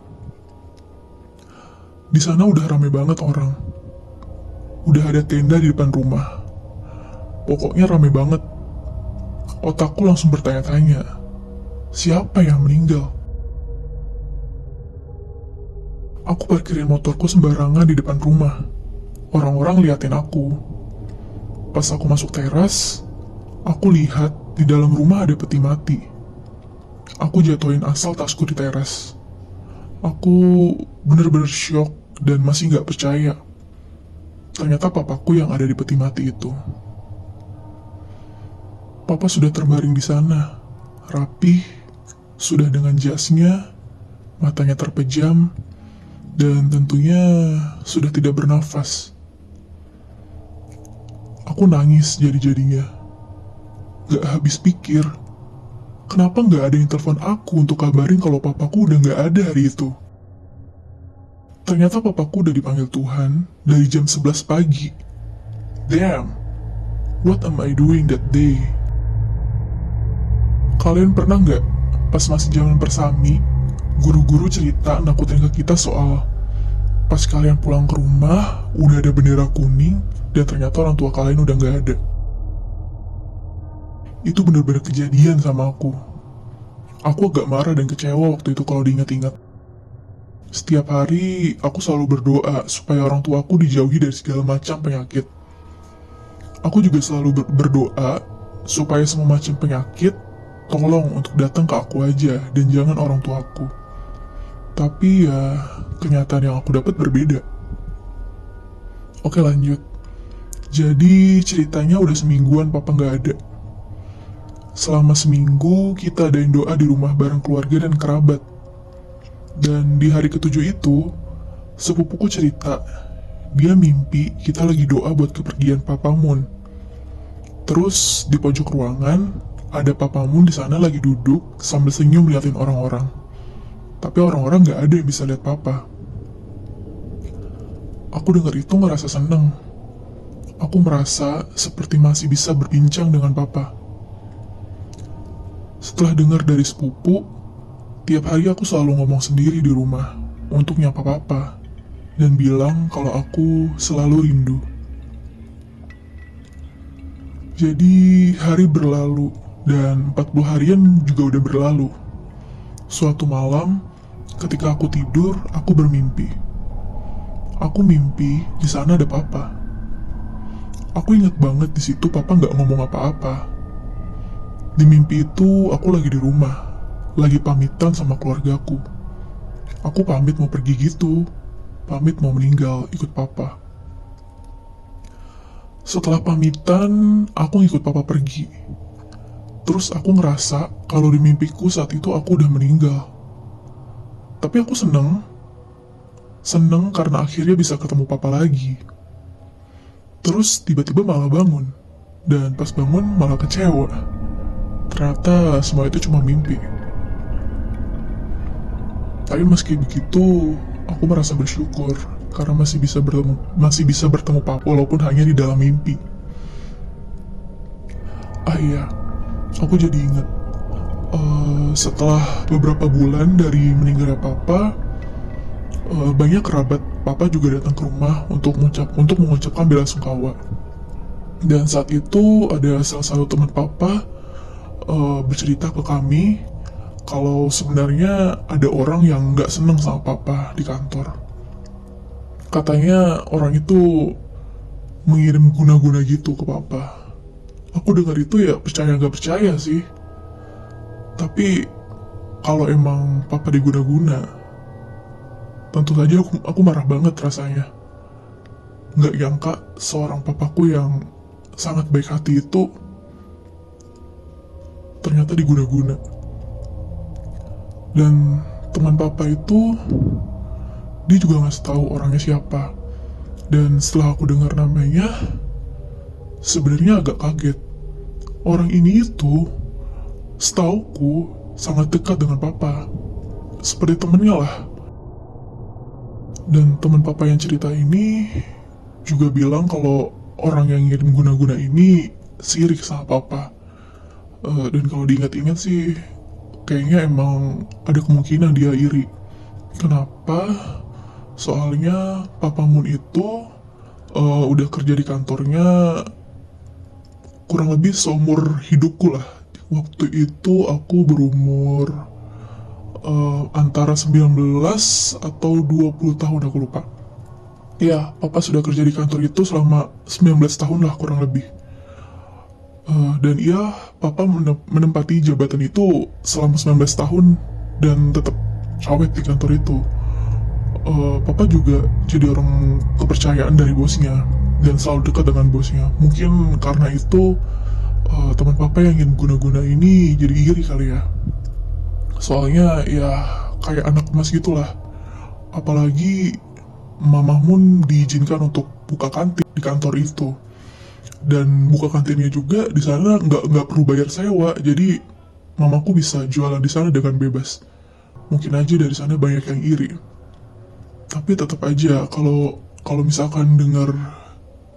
Speaker 5: Di sana udah rame banget orang. Udah ada tenda di depan rumah. Pokoknya rame banget. Otakku langsung bertanya-tanya, siapa yang meninggal? Aku parkirin motorku sembarangan di depan rumah. Orang-orang liatin aku. Pas aku masuk teras, aku lihat di dalam rumah ada peti mati. Aku jatuhin asal tasku di teras. Aku bener-bener shock dan masih nggak percaya. Ternyata papaku yang ada di peti mati itu. Papa sudah terbaring di sana, rapih, sudah dengan jasnya, matanya terpejam, dan tentunya sudah tidak bernafas. Aku nangis jadi-jadinya. Gak habis pikir, kenapa gak ada yang telepon aku untuk kabarin kalau papaku udah gak ada hari itu? Ternyata papaku udah dipanggil Tuhan dari jam 11 pagi. Damn, what am I doing that day? Kalian pernah nggak pas masih zaman persami, guru-guru cerita nakutin ke kita soal pas kalian pulang ke rumah udah ada bendera kuning dan ternyata orang tua kalian udah nggak ada. Itu bener-bener kejadian sama aku. Aku agak marah dan kecewa waktu itu kalau diingat-ingat. Setiap hari aku selalu berdoa supaya orang tuaku dijauhi dari segala macam penyakit. Aku juga selalu ber- berdoa supaya semua macam penyakit tolong untuk datang ke aku aja dan jangan orang tuaku. Tapi ya kenyataan yang aku dapat berbeda. Oke lanjut. Jadi ceritanya udah semingguan papa nggak ada. Selama seminggu kita adain doa di rumah bareng keluarga dan kerabat. Dan di hari ketujuh itu, sepupuku cerita, dia mimpi kita lagi doa buat kepergian Papa Mun. Terus di pojok ruangan, ada Papa Mun di sana lagi duduk sambil senyum liatin orang-orang. Tapi orang-orang nggak ada yang bisa lihat Papa. Aku dengar itu ngerasa seneng. Aku merasa seperti masih bisa berbincang dengan Papa. Setelah dengar dari sepupu, Tiap hari aku selalu ngomong sendiri di rumah untuk nyapa papa dan bilang kalau aku selalu rindu. Jadi hari berlalu dan 40 harian juga udah berlalu. Suatu malam ketika aku tidur, aku bermimpi. Aku mimpi di sana ada papa. Aku ingat banget di situ papa nggak ngomong apa-apa. Di mimpi itu aku lagi di rumah, lagi pamitan sama keluargaku. Aku pamit mau pergi gitu, pamit mau meninggal ikut papa. Setelah pamitan, aku ngikut papa pergi. Terus aku ngerasa kalau di mimpiku saat itu aku udah meninggal. Tapi aku seneng. Seneng karena akhirnya bisa ketemu papa lagi. Terus tiba-tiba malah bangun. Dan pas bangun malah kecewa. Ternyata semua itu cuma mimpi. Tapi meski begitu, aku merasa bersyukur karena masih bisa bertemu masih bisa bertemu papa walaupun hanya di dalam mimpi. Ah iya, aku jadi ingat eh, setelah beberapa bulan dari meninggalnya papa, eh, banyak kerabat papa juga datang ke rumah untuk mengucap untuk mengucapkan bela sungkawa. Dan saat itu ada salah satu teman papa eh, bercerita ke kami kalau sebenarnya ada orang yang nggak seneng sama papa di kantor. Katanya orang itu mengirim guna-guna gitu ke papa. Aku dengar itu ya percaya nggak percaya sih. Tapi kalau emang papa diguna-guna, tentu saja aku, aku marah banget rasanya. Nggak nyangka seorang papaku yang sangat baik hati itu ternyata diguna-guna. Dan teman papa itu dia juga ngasih tahu orangnya siapa. Dan setelah aku dengar namanya sebenarnya agak kaget. Orang ini itu setauku sangat dekat dengan papa. Seperti temennya lah. Dan teman papa yang cerita ini juga bilang kalau orang yang ngirim guna-guna ini sirik sama papa Eh, dan kalau diingat-ingat sih kayaknya emang ada kemungkinan dia iri. Kenapa? Soalnya Papa Moon itu eh, udah kerja di kantornya kurang lebih seumur hidupku lah. Waktu itu aku berumur eh, antara 19 atau 20 tahun aku lupa. Ya, Papa sudah kerja di kantor itu selama 19 tahun lah kurang lebih. Eh, dan iya, Papa menem- menempati jabatan itu selama 19 tahun dan tetap awet di kantor itu. Eh, Papa juga jadi orang kepercayaan dari bosnya dan selalu dekat dengan bosnya. Mungkin karena itu eh, teman Papa yang ingin guna-guna ini jadi iri kali ya. Soalnya ya kayak anak emas gitulah. Apalagi Mamah Mun diizinkan untuk buka kantin di kantor itu dan buka kantinnya juga di sana nggak nggak perlu bayar sewa jadi mamaku bisa jualan di sana dengan bebas mungkin aja dari sana banyak yang iri Tapi tetap aja kalau kalau misalkan dengar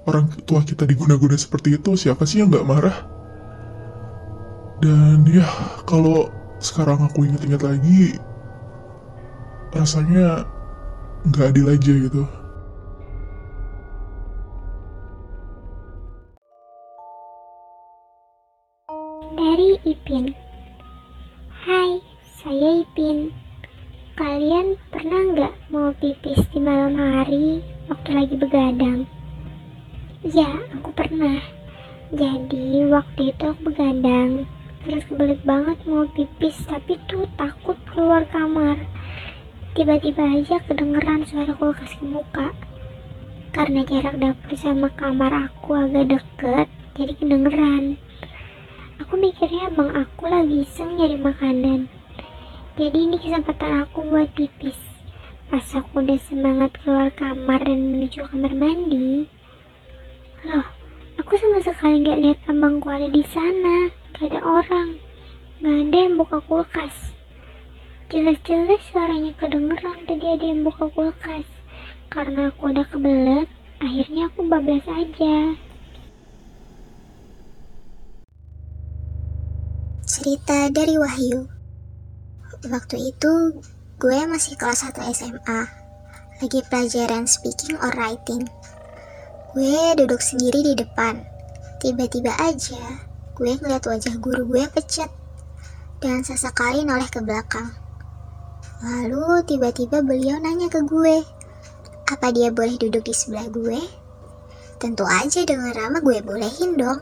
Speaker 5: orang tua kita diguna-guna seperti itu, siapa sih yang nggak marah? Dan ya, kalau sekarang aku ingat-ingat lagi, rasanya nggak adil aja gitu.
Speaker 1: Ipin. Hai, saya Ipin. Kalian pernah nggak mau pipis di malam hari waktu lagi begadang? Ya, aku pernah. Jadi waktu itu aku begadang, terus kebelet banget mau pipis tapi tuh takut keluar kamar. Tiba-tiba aja kedengeran suara kulkas ke muka. Karena jarak dapur sama kamar aku agak deket, jadi kedengeran. Aku mikirnya abang aku lagi iseng nyari makanan. Jadi ini kesempatan aku buat pipis. Pas aku udah semangat keluar kamar dan menuju kamar mandi, loh, aku sama sekali nggak lihat abangku ada di sana. Gak ada orang, nggak ada yang buka kulkas. Jelas-jelas suaranya kedengeran tadi ada yang buka kulkas. Karena aku udah kebelet, akhirnya aku bablas aja.
Speaker 4: Cerita dari Wahyu. Waktu itu gue masih kelas 1 SMA Lagi pelajaran speaking or writing. Gue duduk sendiri di depan. Tiba-tiba aja gue ngeliat wajah guru gue pecat Dan sesekali noleh ke belakang. Lalu tiba-tiba beliau nanya ke gue Apa dia boleh duduk di sebelah gue? Tentu aja dengan ramah gue bolehin dong.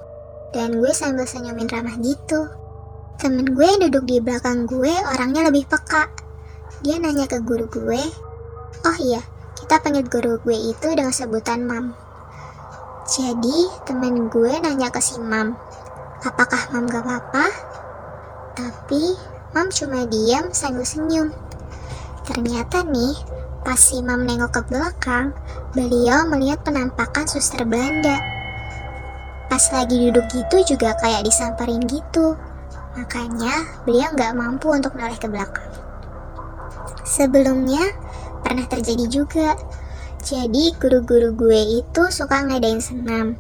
Speaker 4: Dan gue sambil senyumin ramah gitu Temen gue yang duduk di belakang gue orangnya lebih peka. Dia nanya ke guru gue, oh iya, kita panggil guru gue itu dengan sebutan mam. Jadi temen gue nanya ke si mam, apakah mam gak apa-apa? Tapi mam cuma diam sambil senyum. Ternyata nih, pas si mam nengok ke belakang, beliau melihat penampakan suster Belanda. Pas lagi duduk gitu juga kayak disamperin gitu. Makanya beliau nggak mampu untuk noleh ke belakang. Sebelumnya pernah terjadi juga. Jadi guru-guru gue itu suka ngadain senam.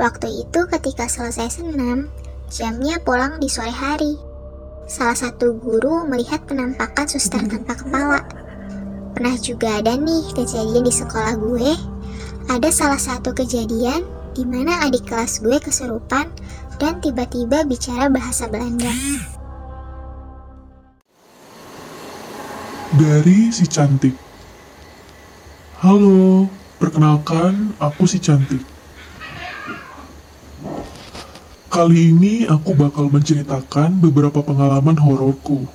Speaker 4: Waktu itu ketika selesai senam, jamnya pulang di sore hari. Salah satu guru melihat penampakan suster tanpa kepala. Pernah juga ada nih kejadian di sekolah gue. Ada salah satu kejadian di mana adik kelas gue kesurupan dan tiba-tiba bicara bahasa Belanda.
Speaker 5: Dari si cantik. Halo, perkenalkan aku si cantik. Kali ini aku bakal menceritakan beberapa pengalaman hororku.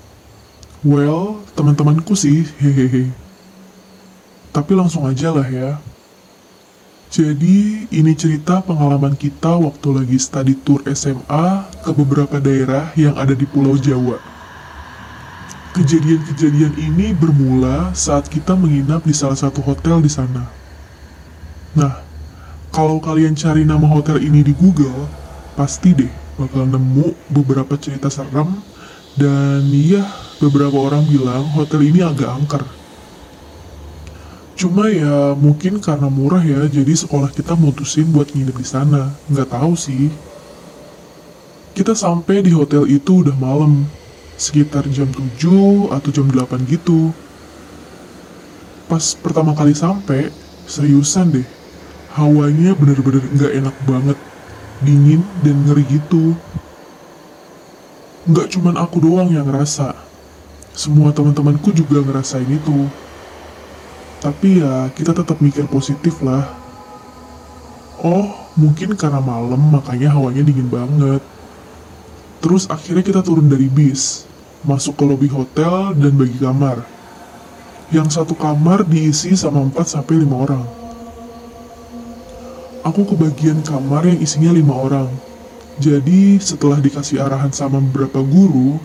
Speaker 5: Well, teman-temanku sih, hehehe. Tapi langsung aja lah ya. Jadi, ini cerita pengalaman kita waktu lagi study tour SMA ke beberapa daerah yang ada di Pulau Jawa. Kejadian-kejadian ini bermula saat kita menginap di salah satu hotel di sana. Nah, kalau kalian cari nama hotel ini di Google, pasti deh bakal nemu beberapa cerita serem dan iya, beberapa orang bilang hotel ini agak angker. Cuma ya mungkin karena murah ya, jadi sekolah kita mutusin buat nginep di sana. Nggak tahu sih. Kita sampai di hotel itu udah malam, sekitar jam 7 atau jam 8 gitu. Pas pertama kali sampai, seriusan deh, hawanya bener-bener nggak enak banget, dingin dan ngeri gitu. Nggak cuman aku doang yang ngerasa, semua teman-temanku juga ngerasain itu. Tapi ya kita tetap mikir positif lah. Oh, mungkin karena malam makanya hawanya dingin banget. Terus akhirnya kita turun dari bis, masuk ke lobi hotel dan bagi kamar. Yang satu kamar diisi sama 4 sampai 5 orang. Aku ke bagian kamar yang isinya 5 orang. Jadi setelah dikasih arahan sama beberapa guru,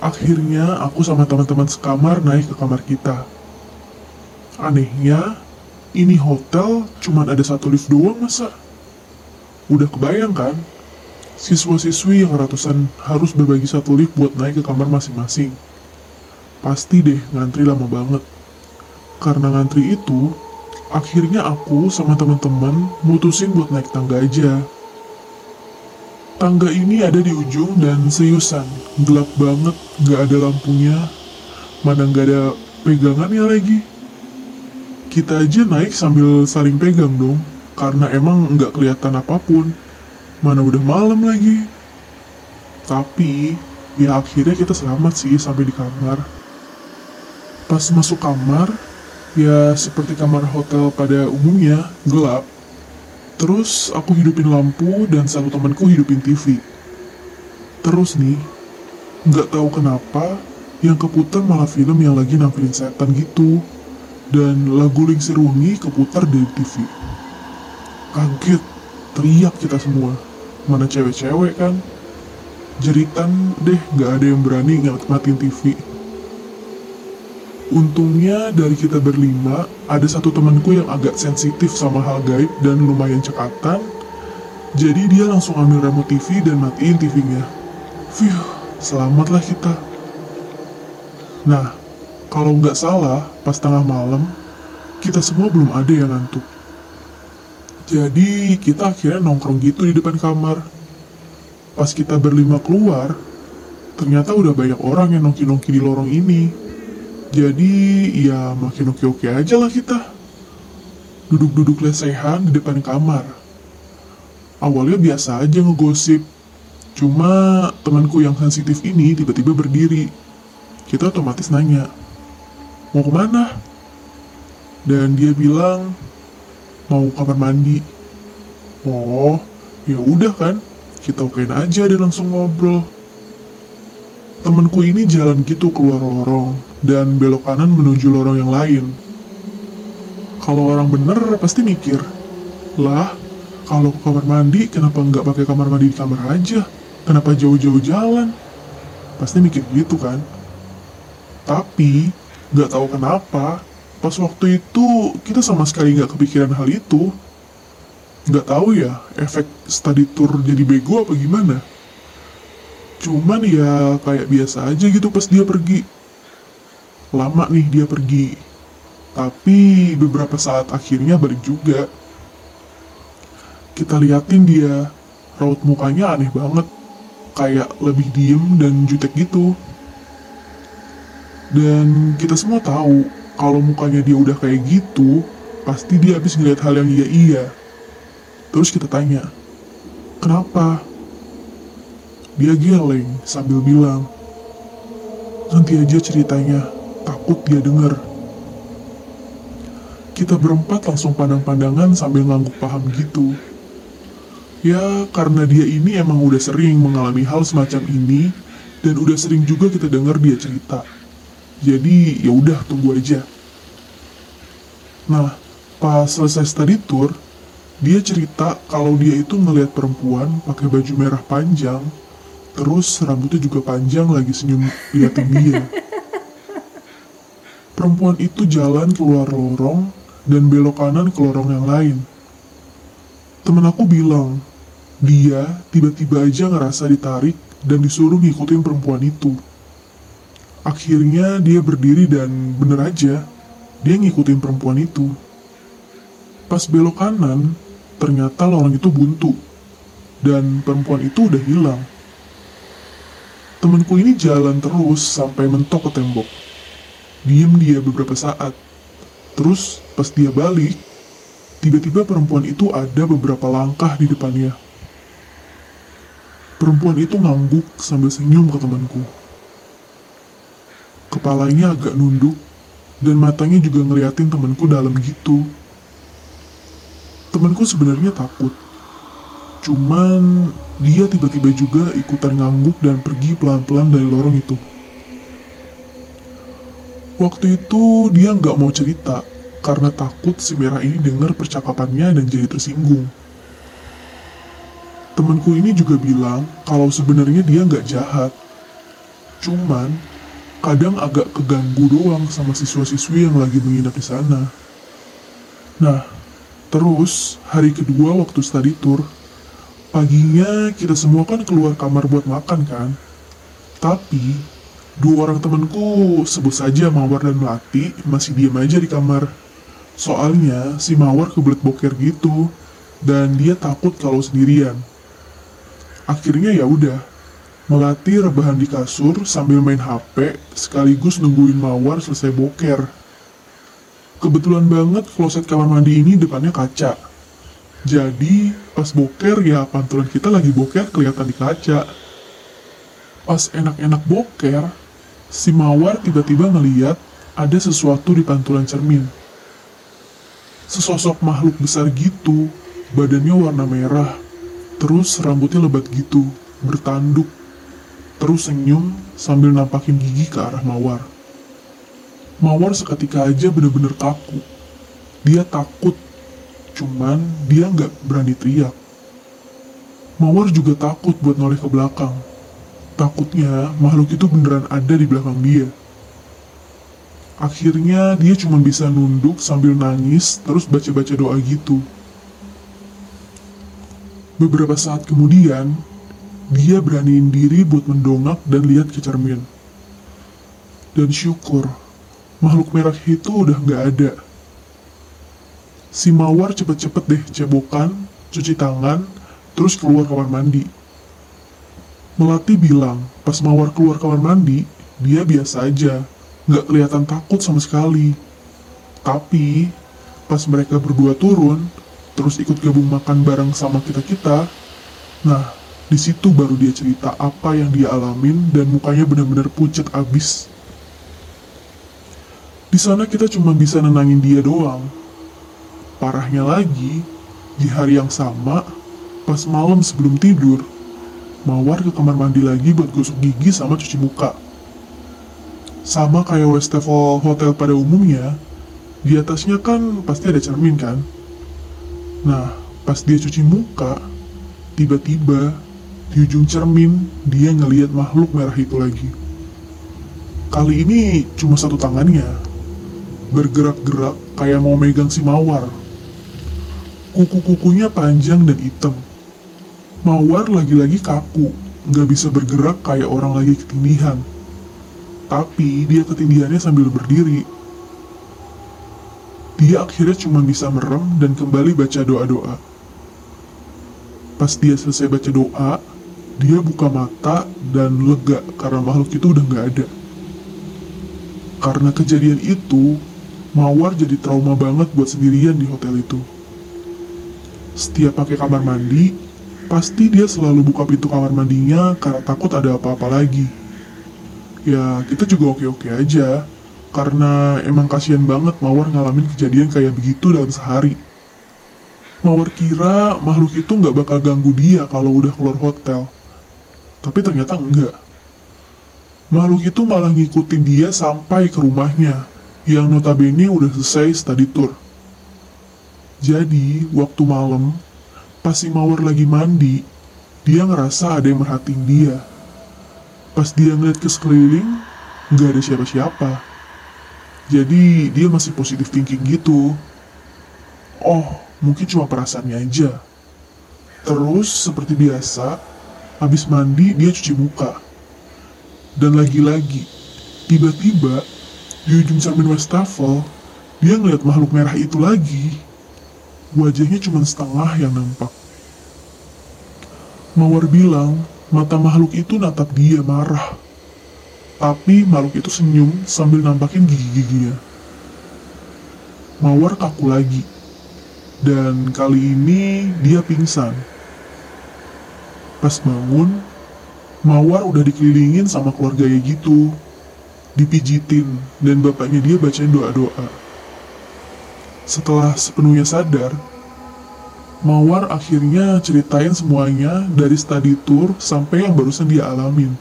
Speaker 5: akhirnya aku sama teman-teman sekamar naik ke kamar kita. Anehnya, ini hotel cuman ada satu lift doang masa? Udah kebayang kan? Siswa-siswi yang ratusan harus berbagi satu lift buat naik ke kamar masing-masing. Pasti deh ngantri lama banget. karena ngantri itu, akhirnya aku sama teman-teman mutusin buat naik tangga aja. Tangga ini ada di ujung dan seriusan, gelap banget, nggak ada lampunya, mana nggak ada pegangannya lagi. Kita aja naik sambil saling pegang dong, karena emang nggak kelihatan apa pun. Mana udah malam lagi. Tapi, ya akhirnya kita selamat sih sampai di kamar. Pas masuk kamar, ya seperti kamar hotel pada umumnya, gelap. Terus aku hidupin lampu dan satu temanku hidupin TV. Terus nih, nggak tahu kenapa, yang keputar malah film yang lagi nampilin setan gitu. Dan lagu Ling Sirungi keputar dari TV. Kaget, teriak kita semua. Mana cewek-cewek kan? Jeritan deh, nggak ada yang berani matiin TV. Untungnya dari kita berlima, ada satu temanku yang agak sensitif sama hal gaib dan lumayan cekatan. Jadi dia langsung ambil remote TV dan matiin TV-nya. Fiuh, selamatlah kita. Nah, kalau nggak salah, pas tengah malam, kita semua belum ada yang ngantuk. Jadi kita akhirnya nongkrong gitu di depan kamar. Pas kita berlima keluar, ternyata udah banyak orang yang nongki-nongki di lorong ini. Jadi ya makin oke-oke aja lah kita. Duduk-duduk lesehan di depan kamar. Awalnya biasa aja ngegosip. Cuma temanku yang sensitif ini tiba-tiba berdiri. Kita otomatis nanya, mau ke mana? Dan dia bilang, mau kamar mandi. Oh, ya udah kan, kita okein aja dia langsung ngobrol. Temenku ini jalan gitu keluar lorong dan belok kanan menuju lorong yang lain. Kalau orang bener pasti mikir, lah kalau ke kamar mandi kenapa nggak pakai kamar mandi di kamar aja? Kenapa jauh-jauh jalan? Pasti mikir gitu kan? Tapi nggak tahu kenapa pas waktu itu kita sama sekali nggak kepikiran hal itu. Nggak tahu ya efek study tour jadi bego apa gimana? Cuman ya kayak biasa aja gitu pas dia pergi. Lama nih dia pergi. Tapi beberapa saat akhirnya balik juga. Kita liatin dia, raut mukanya aneh banget. Kayak lebih diem dan jutek gitu. Dan kita semua tahu kalau mukanya dia udah kayak gitu, pasti dia habis ngeliat hal yang iya-iya. Terus kita tanya, kenapa? Dia geleng sambil bilang, nanti aja ceritanya, takut dia denger. Kita berempat langsung pandang-pandangan sambil ngangguk paham gitu. Ya, karena dia ini emang udah sering mengalami hal semacam ini, dan udah sering juga kita dengar dia cerita. Jadi, ya udah tunggu aja. Nah, pas selesai study tour, dia cerita kalau dia itu ngelihat perempuan pakai baju merah panjang Terus rambutnya juga panjang lagi senyum liatin dia. Perempuan itu jalan keluar lorong dan belok kanan ke lorong yang lain. Temen aku bilang, dia tiba-tiba aja ngerasa ditarik dan disuruh ngikutin perempuan itu. Akhirnya dia berdiri dan bener aja, dia ngikutin perempuan itu. Pas belok kanan, ternyata lorong itu buntu. Dan perempuan itu udah hilang. Temanku ini jalan terus sampai mentok ke tembok. Diem dia beberapa saat. Terus pas dia balik, tiba-tiba perempuan itu ada beberapa langkah di depannya. Perempuan itu ngangguk sambil senyum ke temanku. Kepalanya agak nunduk dan matanya juga ngeliatin temanku dalam gitu. Temanku sebenarnya takut. Cuman dia tiba-tiba juga ikutan ngangguk dan pergi pelan-pelan dari lorong itu. Waktu itu dia nggak mau cerita karena takut si merah ini dengar percakapannya dan jadi tersinggung. Temanku ini juga bilang kalau sebenarnya dia nggak jahat. Cuman kadang agak keganggu doang sama siswa-siswi yang lagi menginap di sana. Nah, terus hari kedua waktu study tour, Paginya kita semua kan keluar kamar buat makan kan? Tapi Dua orang temanku, sebut saja Mawar dan Melati, masih diam aja di kamar. Soalnya si Mawar kebelet boker gitu, dan dia takut kalau sendirian. Akhirnya ya udah, Melati rebahan di kasur sambil main HP, sekaligus nungguin Mawar selesai boker. Kebetulan banget kloset kamar mandi ini depannya kaca. Jadi, pas boker ya pantulan kita lagi boker kelihatan di kaca. Pas enak-enak boker, si Mawar tiba-tiba ngeliat ada sesuatu di pantulan cermin. Sesosok makhluk besar gitu, badannya warna merah, terus rambutnya lebat gitu, bertanduk, terus senyum sambil nampakin gigi ke arah Mawar. Mawar seketika aja bener-bener kaku. Dia takut, cuman dia nggak berani teriak. Mawar juga takut buat noleh ke belakang. Takutnya makhluk itu beneran ada di belakang dia. Akhirnya dia cuma bisa nunduk sambil nangis terus baca-baca doa gitu. Beberapa saat kemudian, dia beraniin diri buat mendongak dan lihat ke cermin. Dan syukur, makhluk merah itu udah nggak ada. Si Mawar cepet-cepet deh cebokan, cuci tangan, terus keluar kamar mandi. Melati bilang, pas Mawar keluar kamar mandi, dia biasa aja, nggak kelihatan takut sama sekali. Tapi, pas mereka berdua turun, terus ikut gabung makan bareng sama kita-kita, nah, di situ baru dia cerita apa yang dia alamin dan mukanya benar-benar pucat abis. Di sana kita cuma bisa nenangin dia doang. Parahnya lagi, di hari yang sama, pas malam sebelum tidur, Mawar ke kamar mandi lagi buat gosok gigi sama cuci muka. Sama kayak Westafel Hotel pada umumnya, di atasnya kan pasti ada cermin kan? Nah, pas dia cuci muka, tiba-tiba di ujung cermin dia ngelihat makhluk merah itu lagi. Kali ini cuma satu tangannya, bergerak-gerak kayak mau megang si mawar. Kuku-kukunya panjang dan hitam. Mawar lagi-lagi kaku, nggak bisa bergerak kayak orang lagi ketindihan. Tapi dia ketindihannya sambil berdiri. Dia akhirnya cuma bisa merem dan kembali baca doa-doa. Pas dia selesai baca doa, dia buka mata dan lega karena makhluk itu udah nggak ada. Karena kejadian itu, Mawar jadi trauma banget buat sendirian di hotel itu. Setiap pakai kamar mandi, pasti dia selalu buka pintu kamar mandinya karena takut ada apa-apa lagi. Ya, kita juga oke-oke aja, karena emang kasihan banget Mawar ngalamin kejadian kayak begitu dalam sehari. Mawar kira makhluk itu nggak bakal ganggu dia kalau udah keluar hotel. Tapi ternyata enggak. Makhluk itu malah ngikutin dia sampai ke rumahnya, yang notabene udah selesai study tour. Jadi, waktu malam, pas si Mawar lagi mandi, dia ngerasa ada yang merhatiin dia. Pas dia ngeliat ke sekeliling, nggak ada siapa-siapa. Jadi, dia masih positif thinking gitu. Oh, mungkin cuma perasaannya aja. Terus, seperti biasa, habis mandi dia cuci muka. Dan lagi-lagi, tiba-tiba di ujung cermin wastafel, dia ngeliat makhluk merah itu lagi. Wajahnya cuma setengah yang nampak. Mawar bilang, mata makhluk itu natap dia marah. Tapi makhluk itu senyum sambil nampakin gigi-giginya. Mawar kaku lagi. Dan kali ini dia pingsan. Pas bangun, Mawar udah dikelilingin sama keluarganya gitu. Dipijitin, dan bapaknya dia bacain doa-doa. Setelah sepenuhnya sadar, Mawar akhirnya ceritain semuanya dari study tour sampai yang barusan dia alamin.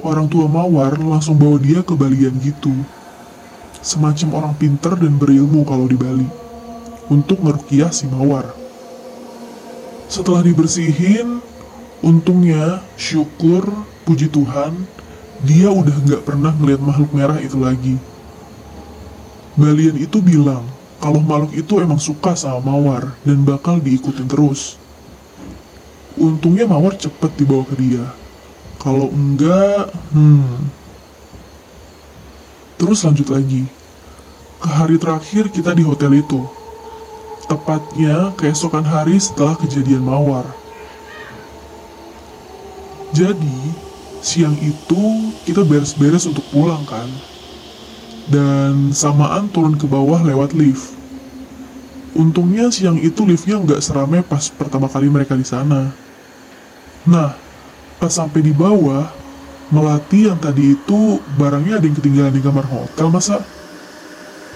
Speaker 5: Orang tua Mawar langsung bawa dia ke Balian gitu. Semacam orang pinter dan berilmu kalau di Bali. Untuk ngerukiah si Mawar. Setelah dibersihin, untungnya, syukur, puji Tuhan, dia udah nggak pernah ngeliat makhluk merah itu lagi. Balian itu bilang kalau makhluk itu emang suka sama Mawar dan bakal diikutin terus. Untungnya Mawar cepet dibawa ke dia. Kalau enggak, hmm. Terus lanjut lagi. Ke hari terakhir kita di hotel itu. Tepatnya keesokan hari setelah kejadian mawar. Jadi, siang itu kita beres-beres untuk pulang kan. Dan samaan turun ke bawah lewat lift. Untungnya siang itu liftnya nggak seramai pas pertama kali mereka di sana. Nah, pas sampai di bawah, Melati yang tadi itu barangnya ada yang ketinggalan di kamar hotel masa.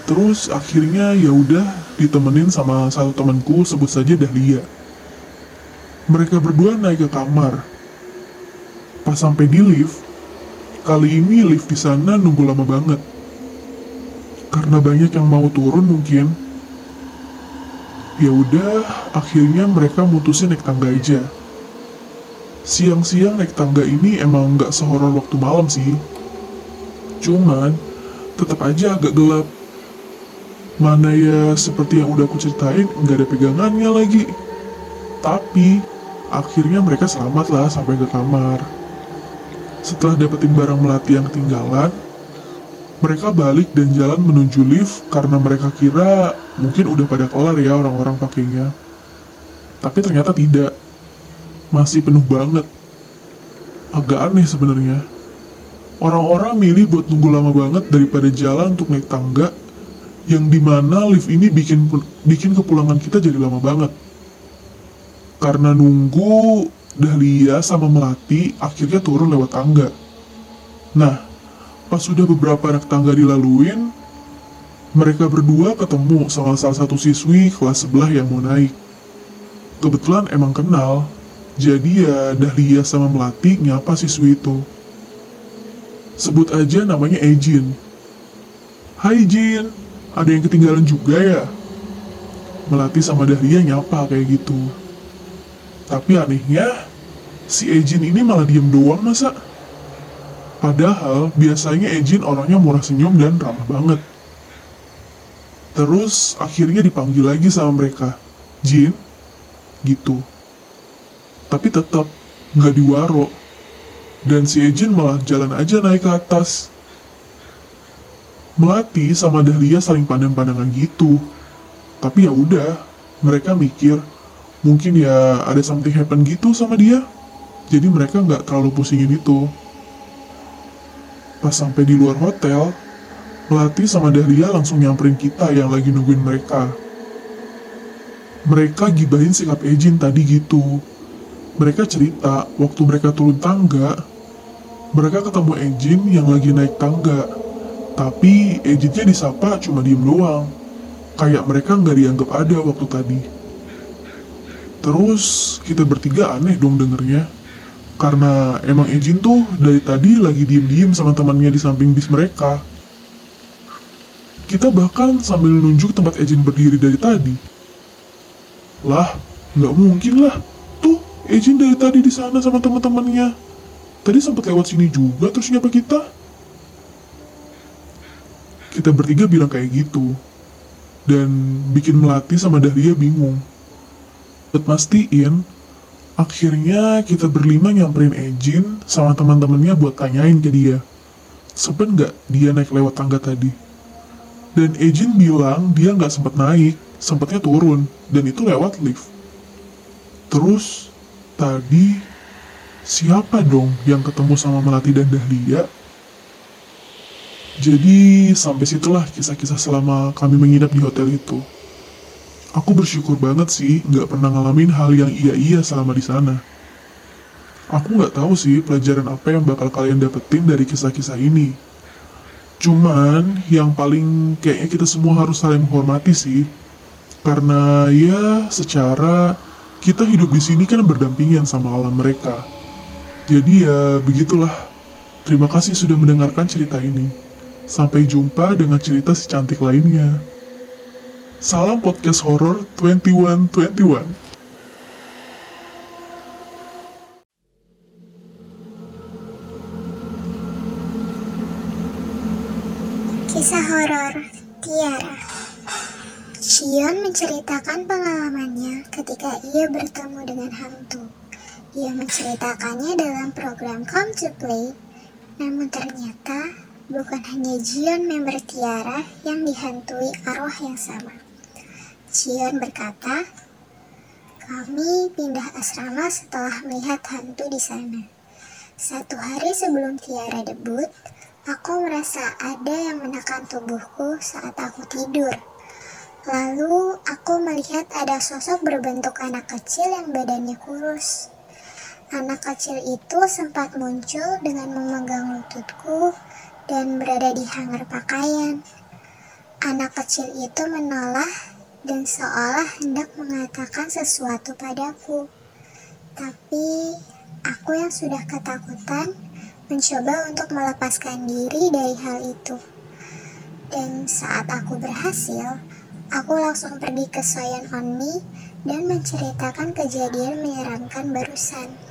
Speaker 5: Terus akhirnya ya udah ditemenin sama satu temanku sebut saja Dahlia. Mereka berdua naik ke kamar. Pas sampai di lift, kali ini lift di sana nunggu lama banget. Karena banyak yang mau turun mungkin. Ya udah, akhirnya mereka mutusin naik tangga aja. Siang-siang naik tangga ini emang nggak sehoror waktu malam sih. Cuman, tetap aja agak gelap. Mana ya seperti yang udah aku ceritain, nggak ada pegangannya lagi. Tapi, akhirnya mereka selamat lah sampai ke kamar. Setelah dapetin barang melati yang ketinggalan, mereka balik dan jalan menuju lift karena mereka kira mungkin udah pada kelar ya orang-orang pakainya. Tapi ternyata tidak masih penuh banget. Agak aneh sebenarnya. Orang-orang milih buat nunggu lama banget daripada jalan untuk naik tangga yang di mana lift ini bikin bikin kepulangan kita jadi lama banget. Karena nunggu Dahlia sama Melati akhirnya turun lewat tangga. Nah, pas sudah beberapa anak tangga dilaluin, mereka berdua ketemu sama salah satu siswi kelas sebelah yang mau naik. Kebetulan emang kenal, jadi ya Dahlia sama Melati nyapa siswi itu. Sebut aja namanya Ejin. Hai Jin, ada yang ketinggalan juga ya? Melati sama Dahlia nyapa kayak gitu. Tapi anehnya, si Ejin ini malah diem doang masa? Padahal biasanya Ejin orangnya murah senyum dan ramah banget. Terus akhirnya dipanggil lagi sama mereka. Jin, gitu tapi tetap nggak diwaro. Dan si Ejin malah jalan aja naik ke atas. Melati sama Dahlia saling pandang-pandangan gitu. Tapi ya udah, mereka mikir mungkin ya ada something happen gitu sama dia. Jadi mereka nggak terlalu pusingin itu. Pas sampai di luar hotel, Melati sama Dahlia langsung nyamperin kita yang lagi nungguin mereka. Mereka gibahin sikap Ejin tadi gitu. Mereka cerita, waktu mereka turun tangga, mereka ketemu Ejin yang lagi naik tangga. Tapi Ejinnya disapa cuma diem doang. Kayak mereka nggak dianggap ada waktu tadi. Terus kita bertiga aneh dong dengernya. Karena emang Ejin tuh dari tadi lagi diem-diem sama temannya di samping bis mereka. Kita bahkan sambil nunjuk tempat Ejin berdiri dari tadi. Lah, nggak mungkin lah. Tuh, Ejin dari tadi di sana sama teman-temannya. Tadi sempat lewat sini juga terus nyapa kita. Kita bertiga bilang kayak gitu. Dan bikin Melati sama Dahlia bingung. Buat mastiin, akhirnya kita berlima nyamperin Ejin sama teman-temannya buat tanyain ke dia. Sempet nggak dia naik lewat tangga tadi? Dan Ejin bilang dia nggak sempat naik, sempatnya turun, dan itu lewat lift. Terus Tadi siapa dong yang ketemu sama Melati dan Dahlia? Jadi sampai situlah kisah-kisah selama kami menginap di hotel itu. Aku bersyukur banget sih nggak pernah ngalamin hal yang iya-iya selama di sana. Aku nggak tahu sih pelajaran apa yang bakal kalian dapetin dari kisah-kisah ini. Cuman yang paling kayaknya kita semua harus saling menghormati sih. Karena ya secara kita hidup di sini kan berdampingan sama alam mereka. Jadi ya begitulah. Terima kasih sudah mendengarkan cerita ini. Sampai jumpa dengan cerita si cantik lainnya. Salam podcast horor 2121.
Speaker 4: Kisah horor Tiara Shion menceritakan pengalamannya ketika ia bertemu dengan hantu Ia menceritakannya dalam program Come to Play, namun ternyata bukan hanya Jion member Tiara yang dihantui arwah yang sama. Jion berkata, kami pindah asrama setelah melihat hantu di sana. Satu hari sebelum Tiara debut, aku merasa ada yang menekan tubuhku saat aku tidur. Lalu aku melihat ada sosok berbentuk anak kecil yang badannya kurus. Anak kecil itu sempat muncul dengan memegang lututku dan berada di hanger pakaian. Anak kecil itu menoleh dan seolah hendak mengatakan sesuatu padaku. Tapi aku yang sudah ketakutan mencoba untuk melepaskan diri dari hal itu. Dan saat aku berhasil, aku langsung pergi ke Soyan On Me dan menceritakan kejadian menyeramkan barusan.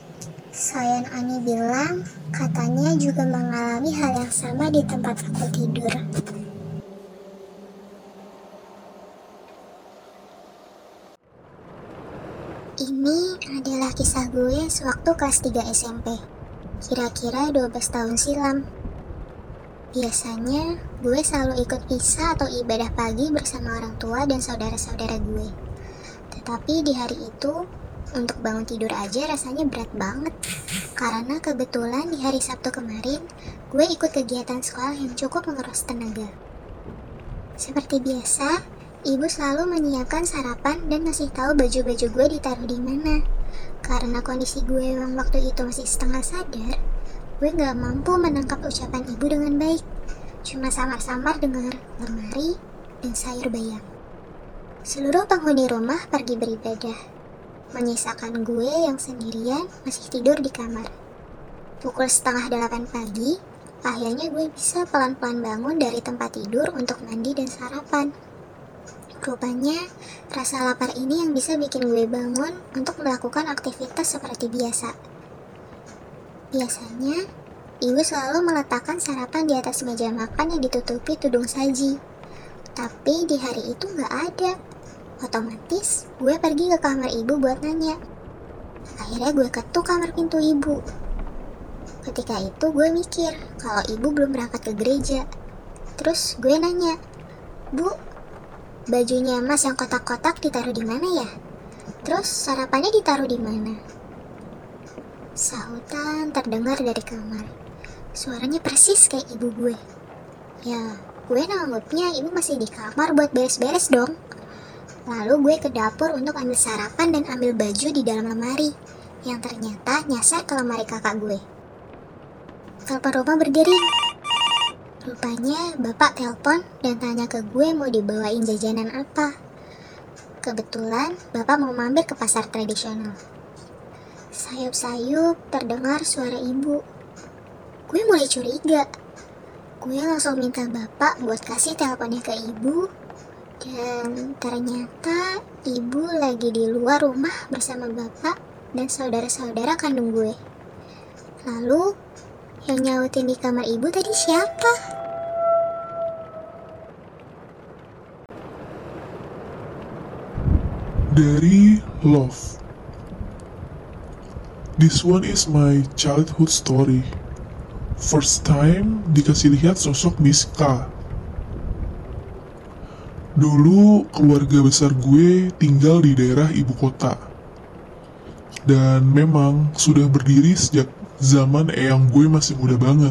Speaker 4: Soyan Oni bilang katanya juga mengalami hal yang sama di tempat aku tidur. Ini adalah kisah gue sewaktu kelas 3 SMP. Kira-kira 12 tahun silam. Biasanya, gue selalu ikut kisah atau ibadah pagi bersama orang tua dan saudara-saudara gue. Tetapi di hari itu, untuk bangun tidur aja rasanya berat banget. Karena kebetulan di hari Sabtu kemarin, gue ikut kegiatan sekolah yang cukup menguras tenaga. Seperti biasa, ibu selalu menyiapkan sarapan dan ngasih tahu baju-baju gue ditaruh di mana. Karena kondisi gue yang waktu itu masih setengah sadar, gue gak mampu menangkap ucapan ibu dengan baik. Cuma samar-samar dengar lemari dan sayur bayam. Seluruh penghuni rumah pergi beribadah, menyisakan gue yang sendirian masih tidur di kamar. Pukul setengah delapan pagi, akhirnya gue bisa pelan-pelan bangun dari tempat tidur untuk mandi dan sarapan. Rupanya, rasa lapar ini yang bisa bikin gue bangun untuk melakukan aktivitas seperti biasa. Biasanya, ibu selalu meletakkan sarapan di atas meja makan yang ditutupi tudung saji. Tapi di hari itu nggak ada. Otomatis, gue pergi ke kamar ibu buat nanya. Akhirnya gue ketuk kamar pintu ibu. Ketika itu gue mikir kalau ibu belum berangkat ke gereja. Terus gue nanya, Bu, bajunya mas yang kotak-kotak ditaruh di mana ya? Terus sarapannya ditaruh di mana? Sahutan terdengar dari kamar. Suaranya persis kayak ibu gue. Ya, gue nanggupnya ibu masih di kamar buat beres-beres dong. Lalu gue ke dapur untuk ambil sarapan dan ambil baju di dalam lemari yang ternyata nyasar ke lemari kakak gue. Telepon rumah berdering. Rupanya bapak telepon dan tanya ke gue mau dibawain jajanan apa. Kebetulan bapak mau mampir ke pasar tradisional. Sayup-sayup terdengar suara ibu. Gue mulai curiga. Gue langsung minta bapak buat kasih teleponnya ke ibu dan ternyata ibu lagi di luar rumah bersama bapak dan saudara-saudara kandung gue. Lalu, yang nyautin di kamar ibu tadi siapa?
Speaker 5: Dari Love. This one is my childhood story. First time dikasih lihat sosok Miss K. Dulu keluarga besar gue tinggal di daerah ibu kota. Dan memang sudah berdiri sejak zaman eyang gue masih muda banget.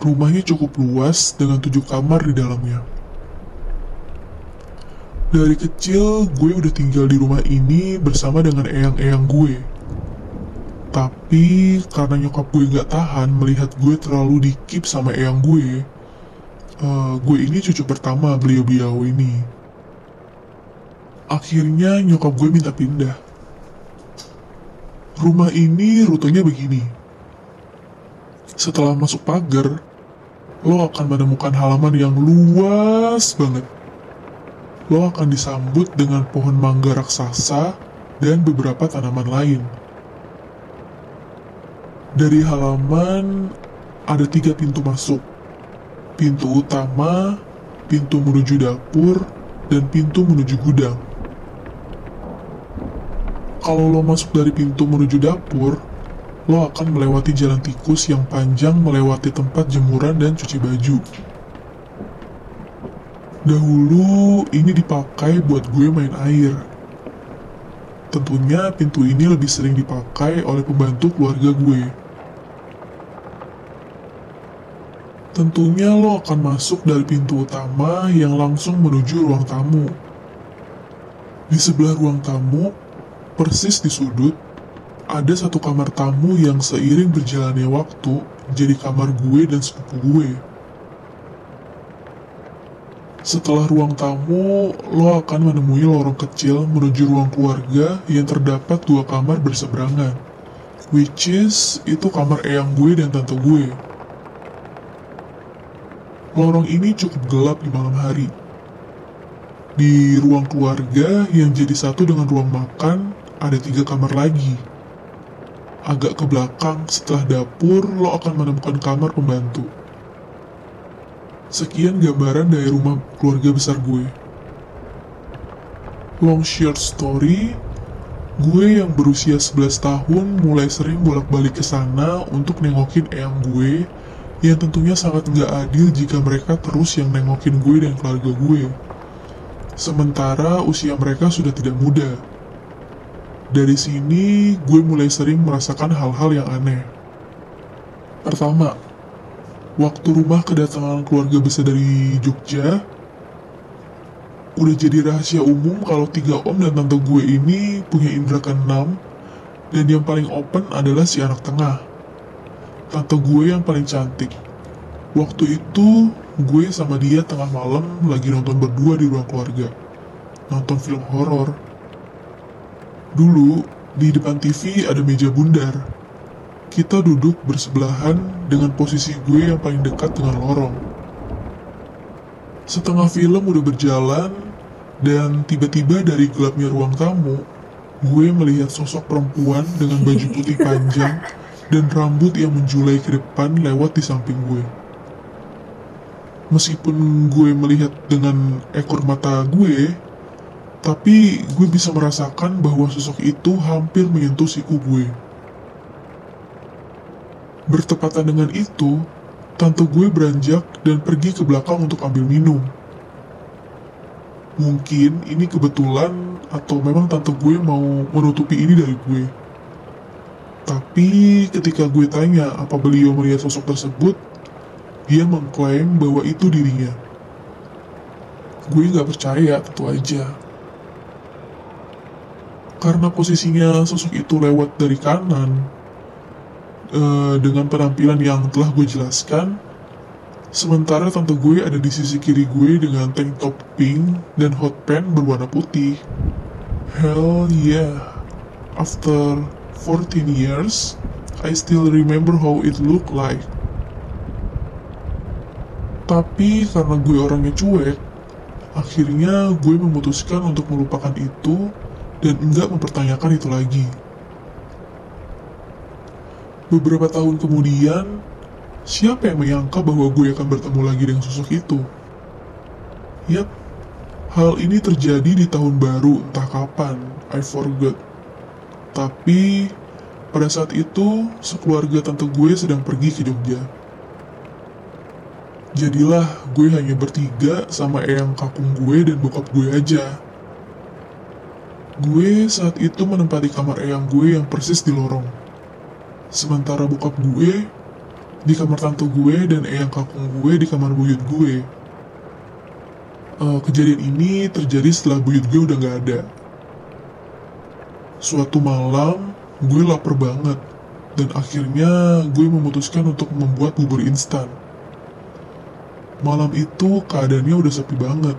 Speaker 5: Rumahnya cukup luas dengan tujuh kamar di dalamnya. Dari kecil gue udah tinggal di rumah ini bersama dengan eyang-eyang gue. Tapi karena nyokap gue gak tahan melihat gue terlalu dikip sama eyang gue, eh, gue ini cucu pertama beliau-beliau ini. Akhirnya nyokap gue minta pindah. Rumah ini rutenya begini. Setelah masuk pagar, lo akan menemukan halaman yang luas banget. Lo akan disambut dengan pohon mangga raksasa dan beberapa tanaman lain. Dari halaman ada tiga pintu masuk. Pintu utama, pintu menuju dapur, dan pintu menuju gudang. Kalau lo masuk dari pintu menuju dapur, lo akan melewati jalan tikus yang panjang melewati tempat jemuran dan cuci baju. Dahulu ini dipakai buat gue main air. Tentunya pintu ini lebih sering dipakai oleh pembantu keluarga gue. Tentunya lo akan masuk dari pintu utama yang langsung menuju ruang tamu. Di sebelah ruang tamu, persis di sudut, ada satu kamar tamu yang seiring berjalannya waktu jadi kamar gue dan sepupu gue. Setelah ruang tamu, lo akan menemui lorong kecil menuju ruang keluarga yang terdapat dua kamar berseberangan. Which is, itu kamar eyang gue dan tante gue. Lorong ini cukup gelap di malam hari. Di ruang keluarga yang jadi satu dengan ruang makan, ada tiga kamar lagi. Agak ke belakang setelah dapur, lo akan menemukan kamar pembantu. Sekian gambaran dari rumah keluarga besar gue. Long short story, gue yang berusia 11 tahun mulai sering bolak-balik ke sana untuk nengokin eyang gue yang tentunya sangat nggak adil jika mereka terus yang nengokin gue dan keluarga gue. Sementara usia mereka sudah tidak muda. Dari sini, gue mulai sering merasakan hal-hal yang aneh. Pertama, waktu rumah kedatangan keluarga besar dari Jogja, udah jadi rahasia umum kalau tiga om dan tante gue ini punya indera keenam, dan yang paling open adalah si anak tengah. Tante gue yang paling cantik. Waktu itu, gue sama dia tengah malam lagi nonton berdua di ruang keluarga. Nonton film horor. Dulu, di depan TV ada meja bundar. Kita duduk bersebelahan dengan posisi gue yang paling dekat dengan lorong. Setengah film udah berjalan, dan tiba-tiba dari gelapnya ruang tamu, gue melihat sosok perempuan dengan baju putih panjang dan rambut yang menjulai ke depan lewat di samping gue. Meskipun gue melihat dengan ekor mata gue, tapi gue bisa merasakan bahwa sosok itu hampir menyentuh siku gue. Bertepatan dengan itu, tante gue beranjak dan pergi ke belakang untuk ambil minum. Mungkin ini kebetulan atau memang tante gue mau menutupi ini dari gue. Tapi ketika gue tanya apa beliau melihat sosok tersebut, dia mengklaim bahwa itu dirinya. Gue nggak percaya, tentu aja. Karena posisinya sosok itu lewat dari kanan, eh, dengan penampilan yang telah gue jelaskan, sementara tante gue ada di sisi kiri gue dengan tank top pink dan hot pants berwarna putih. Hell yeah, after 14 years, I still remember how it looked like. Tapi karena gue orangnya cuek, akhirnya gue memutuskan untuk melupakan itu dan enggak mempertanyakan itu lagi. Beberapa tahun kemudian, siapa yang menyangka bahwa gue akan bertemu lagi dengan sosok itu? Yap, hal ini terjadi di tahun baru entah kapan, I forgot. Tapi, pada saat itu, sekeluarga tante gue sedang pergi ke Jogja. Jadilah gue hanya bertiga sama eyang kakung gue dan bokap gue aja. Gue saat itu menempati kamar eyang gue yang persis di lorong. Sementara bokap gue di kamar tante gue dan eyang kakung gue di kamar buyut gue. Eh, kejadian ini terjadi setelah buyut gue udah gak ada. Suatu malam, gue lapar banget. Dan akhirnya gue memutuskan untuk membuat bubur instan. Malam itu keadaannya udah sepi banget.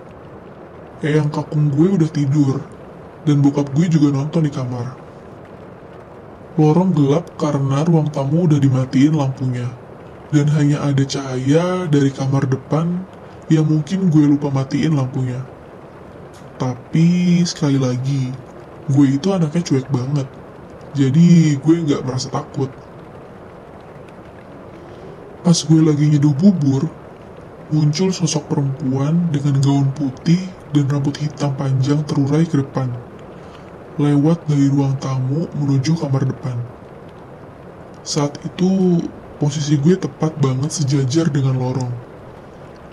Speaker 5: Eyang kakung gue udah tidur. Dan bokap gue juga nonton di kamar. Lorong gelap karena ruang tamu udah dimatiin lampunya. Dan hanya ada cahaya dari kamar depan yang mungkin gue lupa matiin lampunya. Tapi sekali lagi, gue itu anaknya cuek banget. Jadi gue nggak merasa takut. Pas gue lagi nyeduh bubur, muncul sosok perempuan dengan gaun putih dan rambut hitam panjang terurai ke depan. lewat dari ruang tamu menuju kamar depan. Saat itu posisi gue tepat banget sejajar dengan lorong.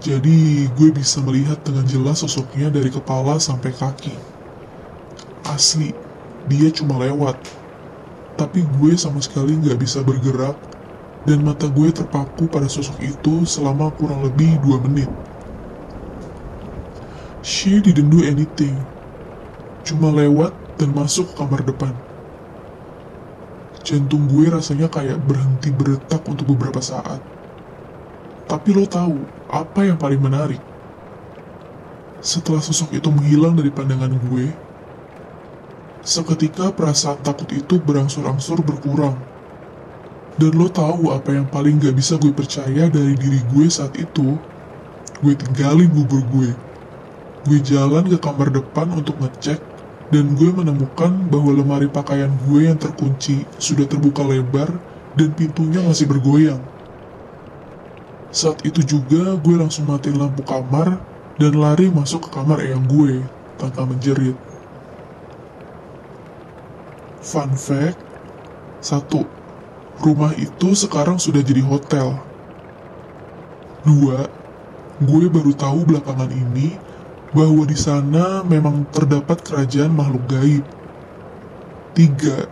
Speaker 5: Jadi gue bisa melihat dengan jelas sosoknya dari kepala sampai kaki. Asli, dia cuma lewat. Tapi gue sama sekali nggak bisa bergerak dan mata gue terpaku pada sosok itu selama kurang lebih dua menit. She didn't do anything. Cuma lewat dan masuk ke kamar depan. Jantung gue rasanya kayak berhenti berdetak untuk beberapa saat. Tapi lo tahu apa yang paling menarik? Setelah sosok itu menghilang dari pandangan gue, seketika perasaan takut itu berangsur-angsur berkurang. Dan lo tahu apa yang paling gak bisa gue percaya dari diri gue saat itu? Gue tinggalin bubur gue. Gue jalan ke kamar depan untuk ngecek dan gue menemukan bahwa lemari pakaian gue yang terkunci sudah terbuka lebar dan pintunya masih bergoyang. Saat itu juga gue langsung matiin lampu kamar dan lari masuk ke kamar eyang gue tanpa menjerit. Fun fact, satu, rumah itu sekarang sudah jadi hotel. Dua, gue baru tahu belakangan ini bahwa di sana memang terdapat kerajaan makhluk gaib. Tiga,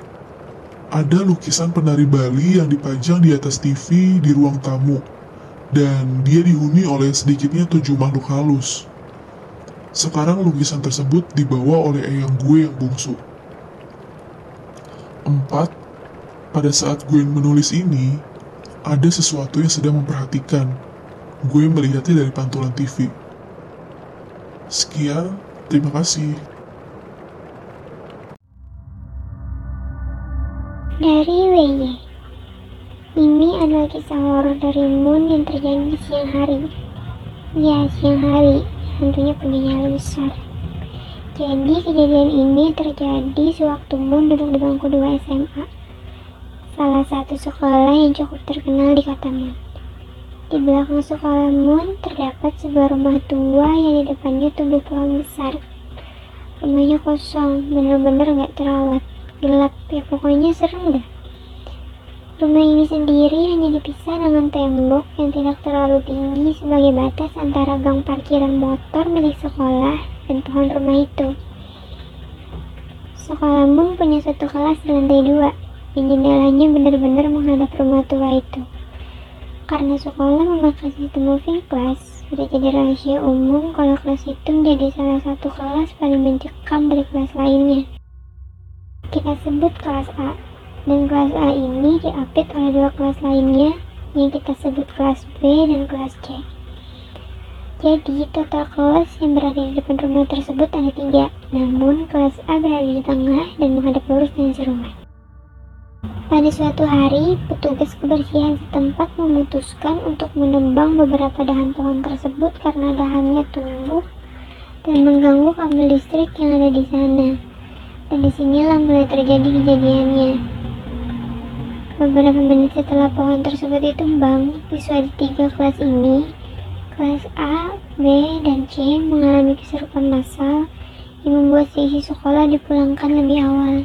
Speaker 5: ada lukisan penari Bali yang dipajang di atas TV di ruang tamu, dan dia dihuni oleh sedikitnya tujuh makhluk halus. Sekarang lukisan tersebut dibawa oleh eyang gue yang bungsu. Empat, pada saat gue menulis ini, ada sesuatu yang sedang memperhatikan. Gue melihatnya dari pantulan TV. Sekian, terima kasih.
Speaker 1: Dari WY Ini adalah kisah horor dari Moon yang terjadi siang hari Ya, siang hari Hantunya punya nyala besar Jadi kejadian ini terjadi sewaktu Moon duduk di bangku 2 SMA Salah satu sekolah yang cukup terkenal di kota Moon. Di belakang sekolah Moon terdapat sebuah rumah tua yang di depannya tumbuh pohon besar. Rumahnya kosong, bener-bener gak terawat gelap ya pokoknya serem dah. Rumah ini sendiri hanya dipisah dengan tembok yang tidak terlalu tinggi sebagai batas antara gang parkiran motor milik sekolah dan pohon rumah itu. Sekolah pun punya satu kelas di lantai dua yang jendelanya benar-benar menghadap rumah tua itu. Karena sekolah memakai sistem moving class sudah jadi rahasia umum kalau kelas itu menjadi salah satu kelas paling mencekam dari kelas lainnya. Kita sebut kelas A dan kelas A ini diapit oleh dua kelas lainnya yang kita sebut kelas B dan kelas C jadi total kelas yang berada di depan rumah tersebut ada tiga. Namun kelas A berada di tengah dan menghadap lurus dengan serumah. Pada suatu hari, petugas kebersihan setempat memutuskan untuk menebang beberapa dahan pohon tersebut karena dahannya tumbuh dan mengganggu kabel listrik yang ada di sana. Dan di sinilah mulai terjadi kejadiannya. Beberapa menit setelah pohon tersebut ditumbang, siswa di tiga kelas ini, kelas A, B, dan C mengalami kesurupan massal yang membuat sisi sekolah dipulangkan lebih awal.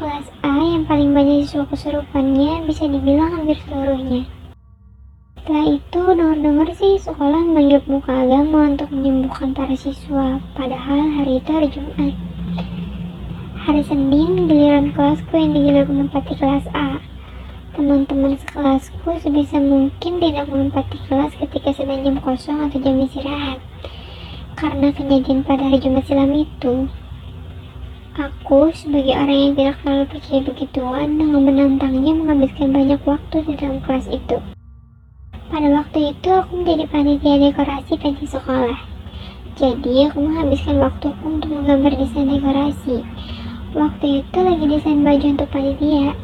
Speaker 1: Kelas A yang paling banyak siswa kesurupannya bisa dibilang hampir seluruhnya. Setelah itu, dengar-dengar sih sekolah memanggil buka agama untuk menyembuhkan para siswa, padahal hari itu hari Jumat. Hari Senin, giliran kelasku yang digelar menempati kelas A. Teman-teman sekelasku sebisa mungkin tidak menempati kelas ketika sedang jam kosong atau jam istirahat. Karena kejadian pada hari Jumat silam itu, aku sebagai orang yang tidak terlalu percaya begituan dengan menantangnya menghabiskan banyak waktu di dalam kelas itu. Pada waktu itu aku menjadi panitia dekorasi pensi sekolah. Jadi aku menghabiskan waktuku untuk menggambar desain dekorasi Waktu itu lagi desain baju untuk panitia.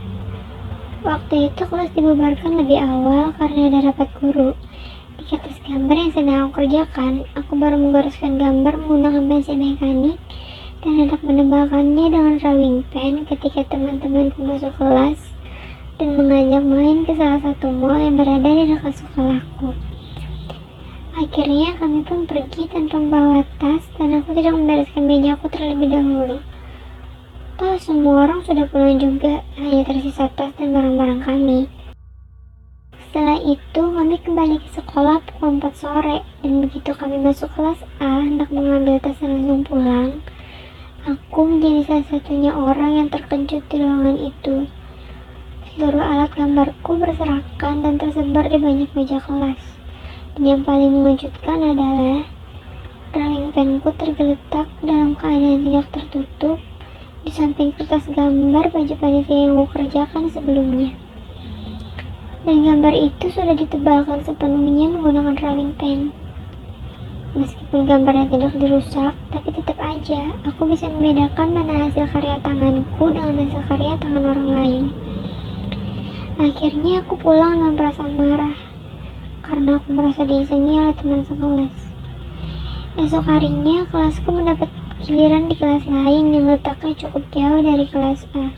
Speaker 1: Waktu itu kelas dibubarkan lebih awal karena ada rapat guru. Di kertas gambar yang sedang aku kerjakan, aku baru menggoreskan gambar menggunakan pensil mekanik dan hendak menebalkannya dengan drawing pen ketika teman-temanku masuk kelas dan mengajak main ke salah satu mall yang berada di dekat sekolahku. Akhirnya kami pun pergi tanpa membawa tas dan aku tidak membereskan meja aku terlebih dahulu. Semua orang sudah pulang juga, hanya tersisa tas dan barang-barang kami. Setelah itu kami kembali ke sekolah pukul 4 sore dan begitu kami masuk kelas A hendak mengambil tas dan langsung pulang. Aku menjadi salah satunya orang yang terkejut di ruangan itu. Seluruh alat gambarku berserakan dan tersebar di banyak meja kelas. Dan yang paling mengejutkan adalah drawing penku tergeletak dalam keadaan tidak tertutup di samping kertas gambar baju panitia yang aku kerjakan sebelumnya. Dan gambar itu sudah ditebalkan sepenuhnya menggunakan drawing pen. Meskipun gambarnya tidak dirusak, tapi tetap aja aku bisa membedakan mana hasil karya tanganku dengan hasil karya tangan orang lain. Akhirnya aku pulang dengan perasaan marah karena aku merasa diizingi oleh teman sekelas. Esok harinya kelasku mendapat giliran di kelas lain yang letaknya cukup jauh dari kelas A.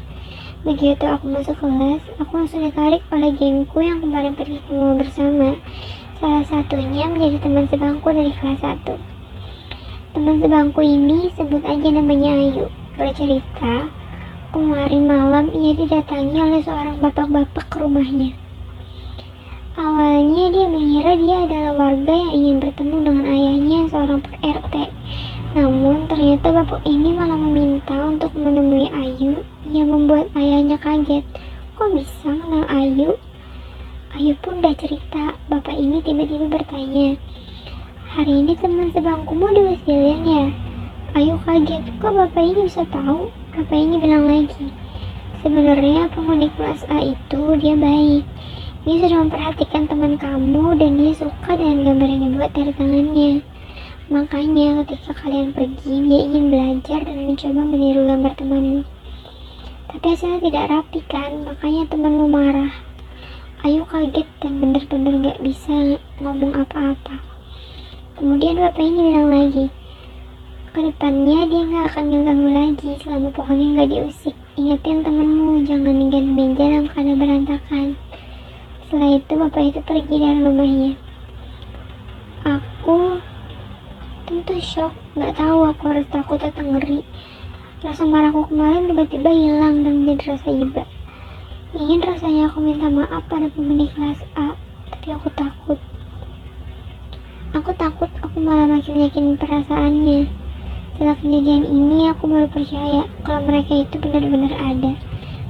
Speaker 1: Begitu aku masuk kelas, aku langsung ditarik oleh gengku yang kemarin pergi ke mall bersama. Salah satunya menjadi teman sebangku dari kelas 1. Teman sebangku ini sebut aja namanya Ayu. Bercerita, kemarin malam ia didatangi oleh seorang bapak-bapak ke rumahnya. Awalnya dia mengira dia adalah warga yang ingin bertemu dengan ayahnya seorang RT. Namun ternyata bapak ini malah meminta untuk menemui Ayu yang membuat ayahnya kaget. Kok bisa kenal Ayu? Ayu pun udah cerita, bapak ini tiba-tiba bertanya, Hari ini teman sebangkumu diusilin ya? Ayu kaget, kok bapak ini bisa tahu? Bapak ini bilang lagi, sebenarnya penghuni kelas A itu dia baik. Dia sudah memperhatikan teman kamu dan dia suka dengan gambar yang dibuat dari tangannya. Makanya ketika kalian pergi, dia ingin belajar dan mencoba meniru gambar temanmu. Tapi hasilnya tidak rapi kan, makanya temanmu marah. Ayu kaget dan benar-benar gak bisa ngomong apa-apa. Kemudian bapak ini bilang lagi, ke depannya dia gak akan ngeganggu lagi selama pokoknya gak diusik. Ingetin temenmu, jangan ninggalin meja dalam berantakan. Setelah itu bapak itu pergi dari rumahnya. Aku tentu shock, gak tahu aku harus takut atau ngeri. Rasa marahku kemarin tiba-tiba hilang dan menjadi rasa iba. Ingin rasanya aku minta maaf pada pemilik kelas A, tapi aku takut. Aku takut aku malah makin yakin perasaannya. Setelah kejadian ini, aku baru percaya kalau mereka itu benar-benar ada.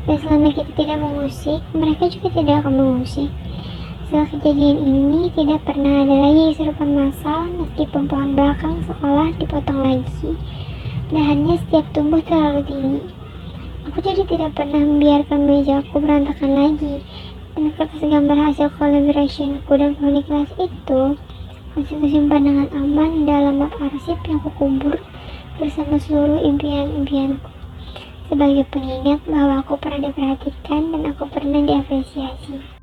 Speaker 1: Dan selama kita tidak mengusik, mereka juga tidak akan mengusik. Setelah kejadian ini, tidak pernah ada lagi kesurupan massal meskipun pohon belakang sekolah dipotong lagi. Dahannya setiap tumbuh terlalu tinggi. Aku jadi tidak pernah membiarkan mejaku berantakan lagi. Dan kertas gambar hasil collaborationku dan penghuni kelas itu masih tersimpan dengan aman dalam map arsip yang kukubur bersama seluruh impian-impianku. Sebagai pengingat bahwa aku pernah diperhatikan dan aku pernah diapresiasi.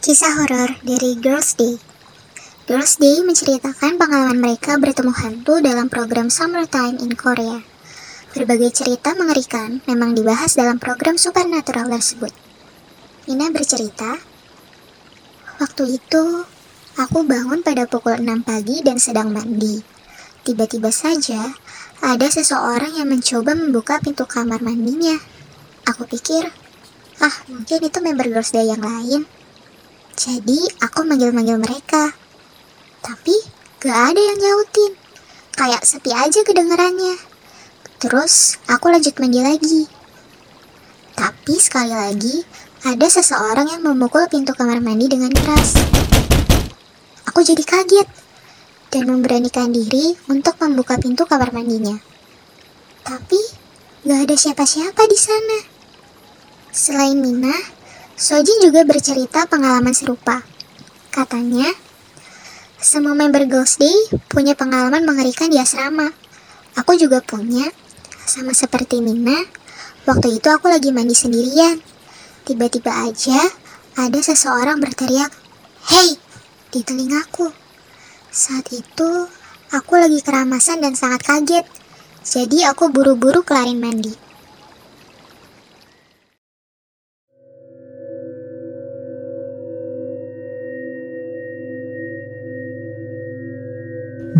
Speaker 4: Kisah horor dari Girls Day Girls Day menceritakan pengalaman mereka bertemu hantu dalam program Summertime in Korea. Berbagai cerita mengerikan memang dibahas dalam program supernatural tersebut. Nina bercerita, Waktu itu, aku bangun pada pukul 6 pagi dan sedang mandi. Tiba-tiba saja, ada seseorang yang mencoba membuka pintu kamar mandinya. Aku pikir, ah mungkin itu member Girls Day yang lain. Jadi, aku manggil-manggil mereka. Tapi, gak ada yang nyautin. Kayak sepi aja kedengarannya. Terus, aku lanjut mandi lagi. Tapi sekali lagi, ada seseorang yang memukul pintu kamar mandi dengan keras. Aku jadi kaget dan memberanikan diri untuk membuka pintu kamar mandinya. Tapi gak ada siapa-siapa di sana. Selain Mina, Soji juga bercerita pengalaman serupa. Katanya, semua member Girls Day punya pengalaman mengerikan di asrama. Aku juga punya, sama seperti Mina. Waktu itu aku lagi mandi sendirian Tiba-tiba aja ada seseorang berteriak, "Hei!" di telingaku. Saat itu aku lagi keramasan dan sangat kaget. Jadi aku buru-buru kelarin mandi.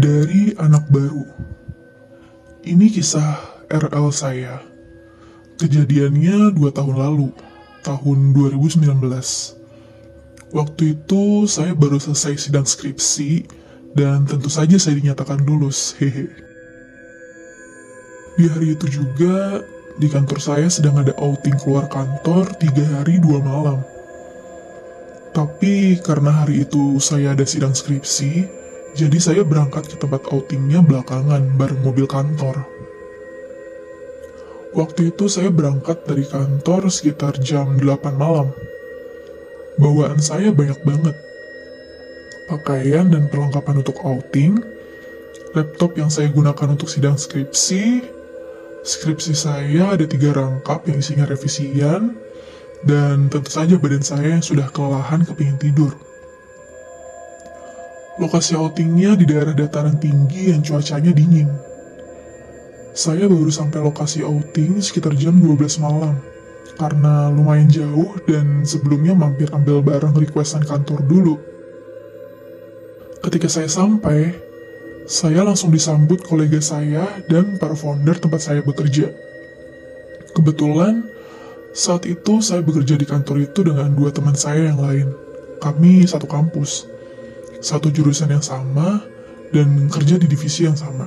Speaker 5: Dari anak baru. Ini kisah RL saya. Kejadiannya dua tahun lalu, tahun 2019. Waktu itu saya baru selesai sidang skripsi dan tentu saja saya dinyatakan lulus. Hehe. Di hari itu juga di kantor saya sedang ada outing keluar kantor tiga hari dua malam. Tapi karena hari itu saya ada sidang skripsi, jadi saya berangkat ke tempat outingnya belakangan bareng mobil kantor. Waktu itu saya berangkat dari kantor sekitar jam 8 malam. Bawaan saya banyak banget. Pakaian dan perlengkapan untuk outing, laptop yang saya gunakan untuk sidang skripsi, skripsi saya ada tiga rangkap yang isinya revisian, dan tentu saja badan saya yang sudah kelelahan kepingin tidur. Lokasi outingnya di daerah dataran tinggi yang cuacanya dingin. Saya baru sampai lokasi outing sekitar jam 12 malam karena lumayan jauh dan sebelumnya mampir ambil barang requestan kantor dulu. Ketika saya sampai, saya langsung disambut kolega saya dan para founder tempat saya bekerja. Kebetulan, saat itu saya bekerja di kantor itu dengan dua teman saya yang lain. Kami satu kampus, satu jurusan yang sama, dan kerja di divisi yang sama.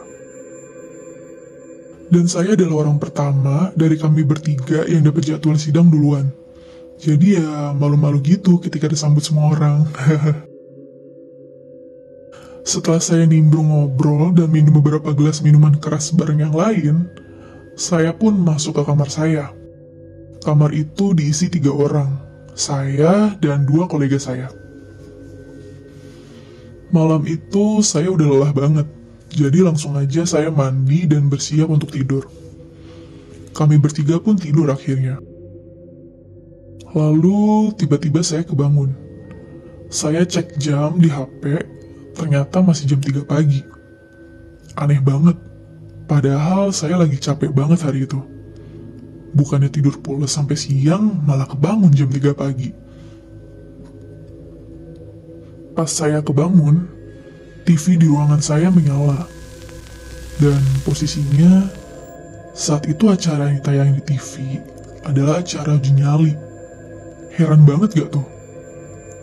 Speaker 5: Dan saya adalah orang pertama dari kami bertiga yang dapat jadwal sidang duluan. Jadi ya malu-malu gitu ketika disambut semua orang. Setelah saya nimbrung ngobrol dan minum beberapa gelas minuman keras bareng yang lain, saya pun masuk ke kamar saya. Kamar itu diisi tiga orang, saya dan dua kolega saya. Malam itu saya udah lelah banget, jadi langsung aja saya mandi dan bersiap untuk tidur. Kami bertiga pun tidur akhirnya. Lalu tiba-tiba saya kebangun. Saya cek jam di HP, ternyata masih jam 3 pagi. Aneh banget, padahal saya lagi capek banget hari itu. Bukannya tidur pulas sampai siang, malah kebangun jam 3 pagi. Pas saya kebangun, TV di ruangan saya menyala. Dan posisinya saat itu acara yang tayang di TV adalah acara uji nyali. Heran banget gak tuh?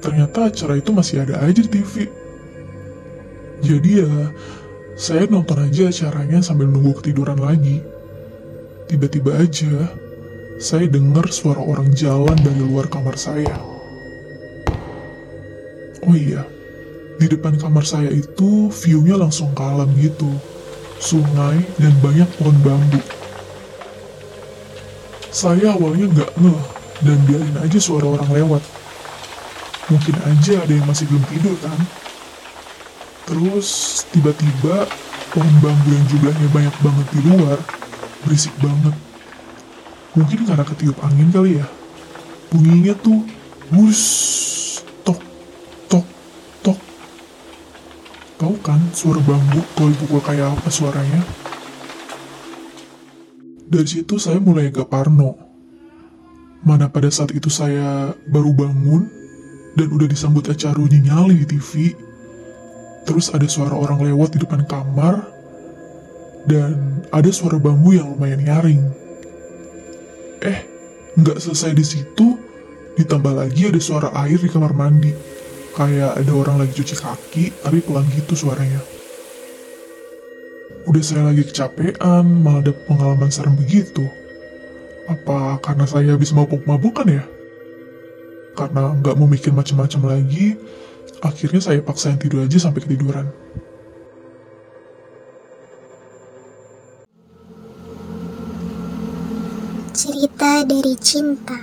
Speaker 5: Ternyata acara itu masih ada aja di TV. Jadi ya, saya nonton aja acaranya sambil nunggu ketiduran lagi. Tiba-tiba aja, saya dengar suara orang jalan dari luar kamar saya. Oh iya, di depan kamar saya itu view-nya langsung ke alam gitu. Sungai dan banyak pohon bambu. Saya awalnya nggak ngeh dan biarin aja suara orang lewat. Mungkin aja ada yang masih belum tidur kan. Terus tiba-tiba pohon bambu yang jumlahnya banyak banget di luar berisik banget. Mungkin karena ketiup angin kali ya. Bunyinya tuh wus Tahu kan suara bambu kalau dipukul kayak apa suaranya? Dari situ saya mulai agak parno. Mana pada saat itu saya baru bangun dan udah disambut acara uji nyali di TV. Terus ada suara orang lewat di depan kamar dan ada suara bambu yang lumayan nyaring. Eh, nggak selesai di situ, ditambah lagi ada suara air di kamar mandi. Kayak ada orang lagi cuci kaki, tapi pelan gitu suaranya. Udah saya lagi kecapean, malah ada pengalaman serem begitu. Apa karena saya habis mabuk-mabukan ya? Karena nggak mau mikir macam-macam lagi, akhirnya saya paksain tidur aja sampai ketiduran.
Speaker 4: Cerita dari cinta.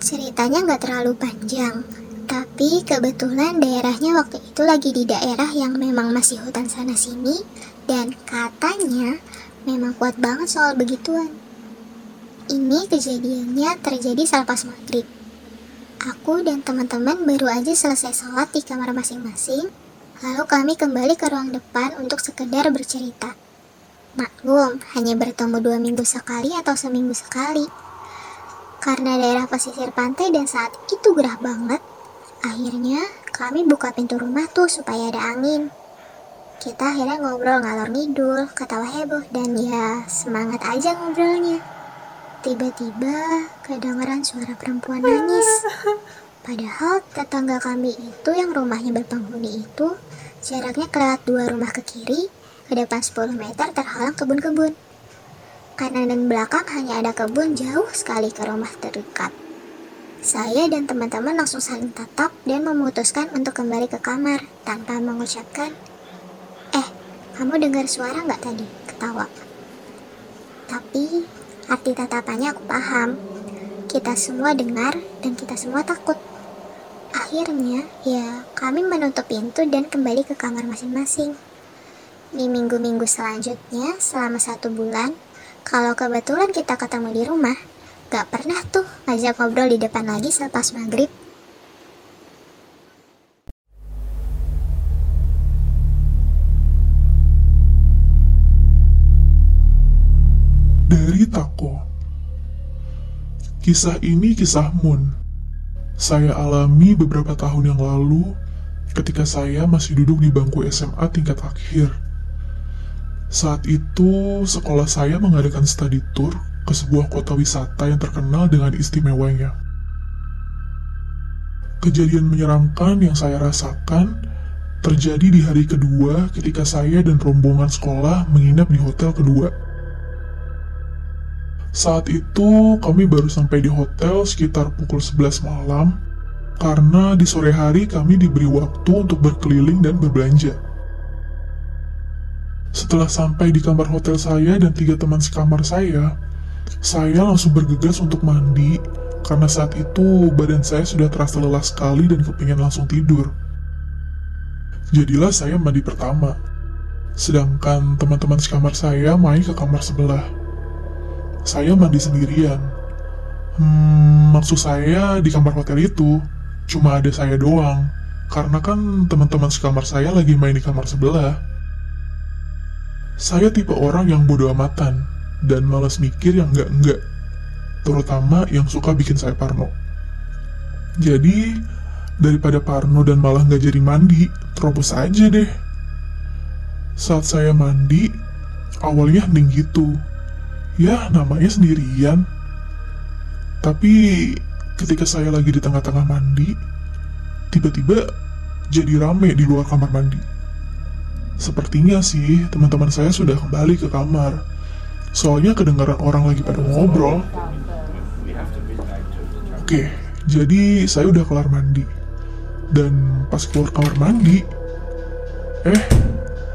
Speaker 4: Ceritanya nggak terlalu panjang, tapi kebetulan daerahnya waktu itu lagi di daerah yang memang masih hutan sana sini, dan katanya memang kuat banget soal begituan. Ini kejadiannya terjadi selepas maghrib. Aku dan teman-teman baru aja selesai sholat di kamar masing-masing, lalu kami kembali ke ruang depan untuk sekedar bercerita. Maklum, hanya bertemu dua minggu sekali atau seminggu sekali. Karena daerah pesisir pantai dan saat itu gerah banget, akhirnya kami buka pintu rumah tuh supaya ada angin. Kita akhirnya ngobrol ngalor ngidul, ketawa heboh, dan ya semangat aja ngobrolnya. Tiba-tiba kedengeran suara perempuan nangis. Padahal tetangga kami itu yang rumahnya berpenghuni itu jaraknya kelewat dua rumah ke kiri, ke depan 10 meter terhalang kebun-kebun. Kanan dan belakang hanya ada kebun jauh sekali ke rumah terdekat. Saya dan teman-teman langsung saling tatap dan memutuskan untuk kembali ke kamar tanpa mengucapkan, Eh, kamu dengar suara nggak tadi? Ketawa. Tapi, arti tatapannya aku paham. Kita semua dengar dan kita semua takut. Akhirnya, ya kami menutup pintu dan kembali ke kamar masing-masing. Di minggu-minggu selanjutnya, selama satu bulan, kalau kebetulan kita ketemu di rumah, gak pernah tuh ngajak ngobrol di depan lagi selepas maghrib.
Speaker 5: Dari Tako Kisah ini kisah Moon. Saya alami beberapa tahun yang lalu ketika saya masih duduk di bangku SMA tingkat akhir. Saat itu, sekolah saya mengadakan study tour ke sebuah kota wisata yang terkenal dengan istimewanya. Kejadian menyeramkan yang saya rasakan terjadi di hari kedua ketika saya dan rombongan sekolah menginap di hotel kedua. Saat itu kami baru sampai di hotel sekitar pukul 11 malam karena di sore hari kami diberi waktu untuk berkeliling dan berbelanja. Setelah sampai di kamar hotel saya dan tiga teman sekamar saya, saya langsung bergegas untuk mandi karena saat itu badan saya sudah terasa lelah sekali dan kepingin langsung tidur. Jadilah saya mandi pertama. Sedangkan teman-teman sekamar saya main ke kamar sebelah. Saya mandi sendirian. Hmm, maksud saya di kamar hotel itu cuma ada saya doang. Karena kan teman-teman sekamar saya lagi main di kamar sebelah. Saya tipe orang yang bodoh amatan dan malas mikir yang enggak-enggak. Terutama yang suka bikin saya parno. Jadi, daripada parno dan malah nggak jadi mandi, terobos aja deh. Saat saya mandi, awalnya hening gitu. Ya, namanya sendirian. Tapi, ketika saya lagi di tengah-tengah mandi, tiba-tiba jadi rame di luar kamar mandi. Sepertinya sih teman-teman saya sudah kembali ke kamar. Soalnya kedengaran orang lagi pada ngobrol. Oke, jadi saya udah kelar mandi. Dan pas keluar kamar mandi, eh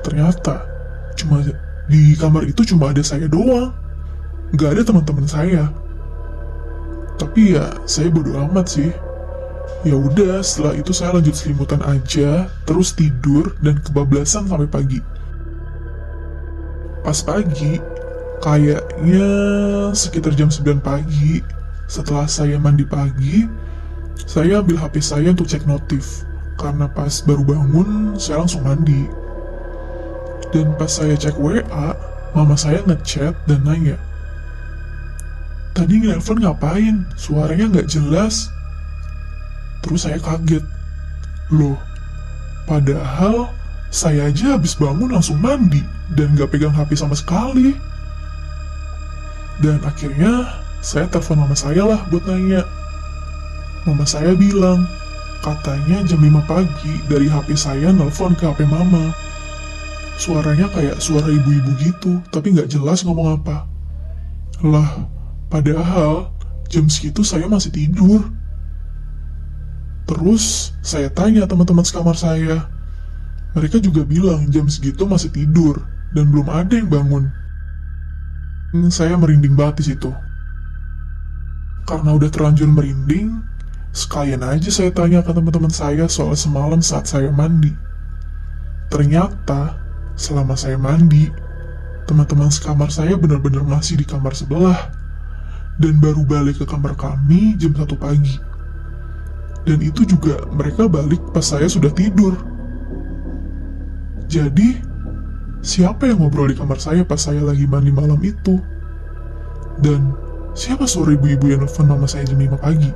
Speaker 5: ternyata cuma di kamar itu cuma ada saya doang. Nggak ada teman-teman saya. Tapi ya saya bodo amat sih. Ya udah, setelah itu saya lanjut selimutan aja, terus tidur dan kebablasan sampai pagi. Pas pagi, kayaknya sekitar jam 9 pagi, setelah saya mandi pagi, saya ambil HP saya untuk cek notif. Karena pas baru bangun, saya langsung mandi. Dan pas saya cek WA, mama saya ngechat dan nanya, Tadi nelfon ngapain? Suaranya nggak jelas. Terus saya kaget. Loh, padahal saya aja habis bangun langsung mandi dan gak pegang HP sama sekali. Dan akhirnya saya telepon mama saya lah buat nanya. Mama saya bilang, katanya jam 5 pagi dari HP saya nelfon ke HP mama. Suaranya kayak suara ibu-ibu gitu, tapi nggak jelas ngomong apa. Lah, padahal jam segitu saya masih tidur. Terus saya tanya teman-teman sekamar saya. Mereka juga bilang jam segitu masih tidur dan belum ada yang bangun. Saya merinding banget di situ. Karena udah terlanjur merinding, sekalian aja saya tanya ke teman-teman saya soal semalam saat saya mandi. Ternyata, selama saya mandi, teman-teman sekamar saya benar-benar masih di kamar sebelah dan baru balik ke kamar kami jam 1 pagi. Dan itu juga mereka balik pas saya sudah tidur. Jadi, siapa yang ngobrol di kamar saya pas saya lagi mandi malam itu? Dan siapa sore ibu-ibu yang nelfon mama saya jam 5 pagi?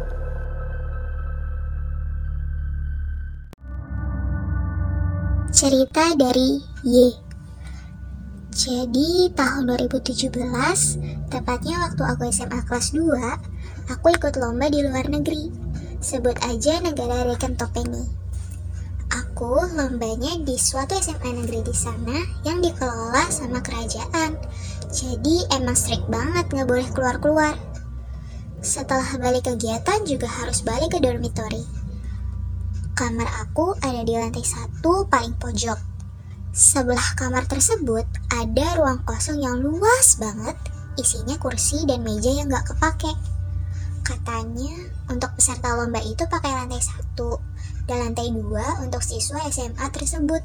Speaker 4: Cerita dari Y. Jadi tahun 2017, tepatnya waktu aku SMA kelas 2, aku ikut lomba di luar negeri. Sebut aja negara Rekentopeni. Aku lombanya di suatu SMA negeri di sana yang dikelola sama kerajaan. Jadi emang strict banget nggak boleh keluar-keluar. Setelah balik kegiatan juga harus balik ke dormitory. Kamar aku ada di lantai satu paling pojok Sebelah kamar tersebut ada ruang kosong yang luas banget, isinya kursi dan meja yang gak kepake. Katanya untuk peserta lomba itu pakai lantai satu dan lantai dua untuk siswa SMA tersebut.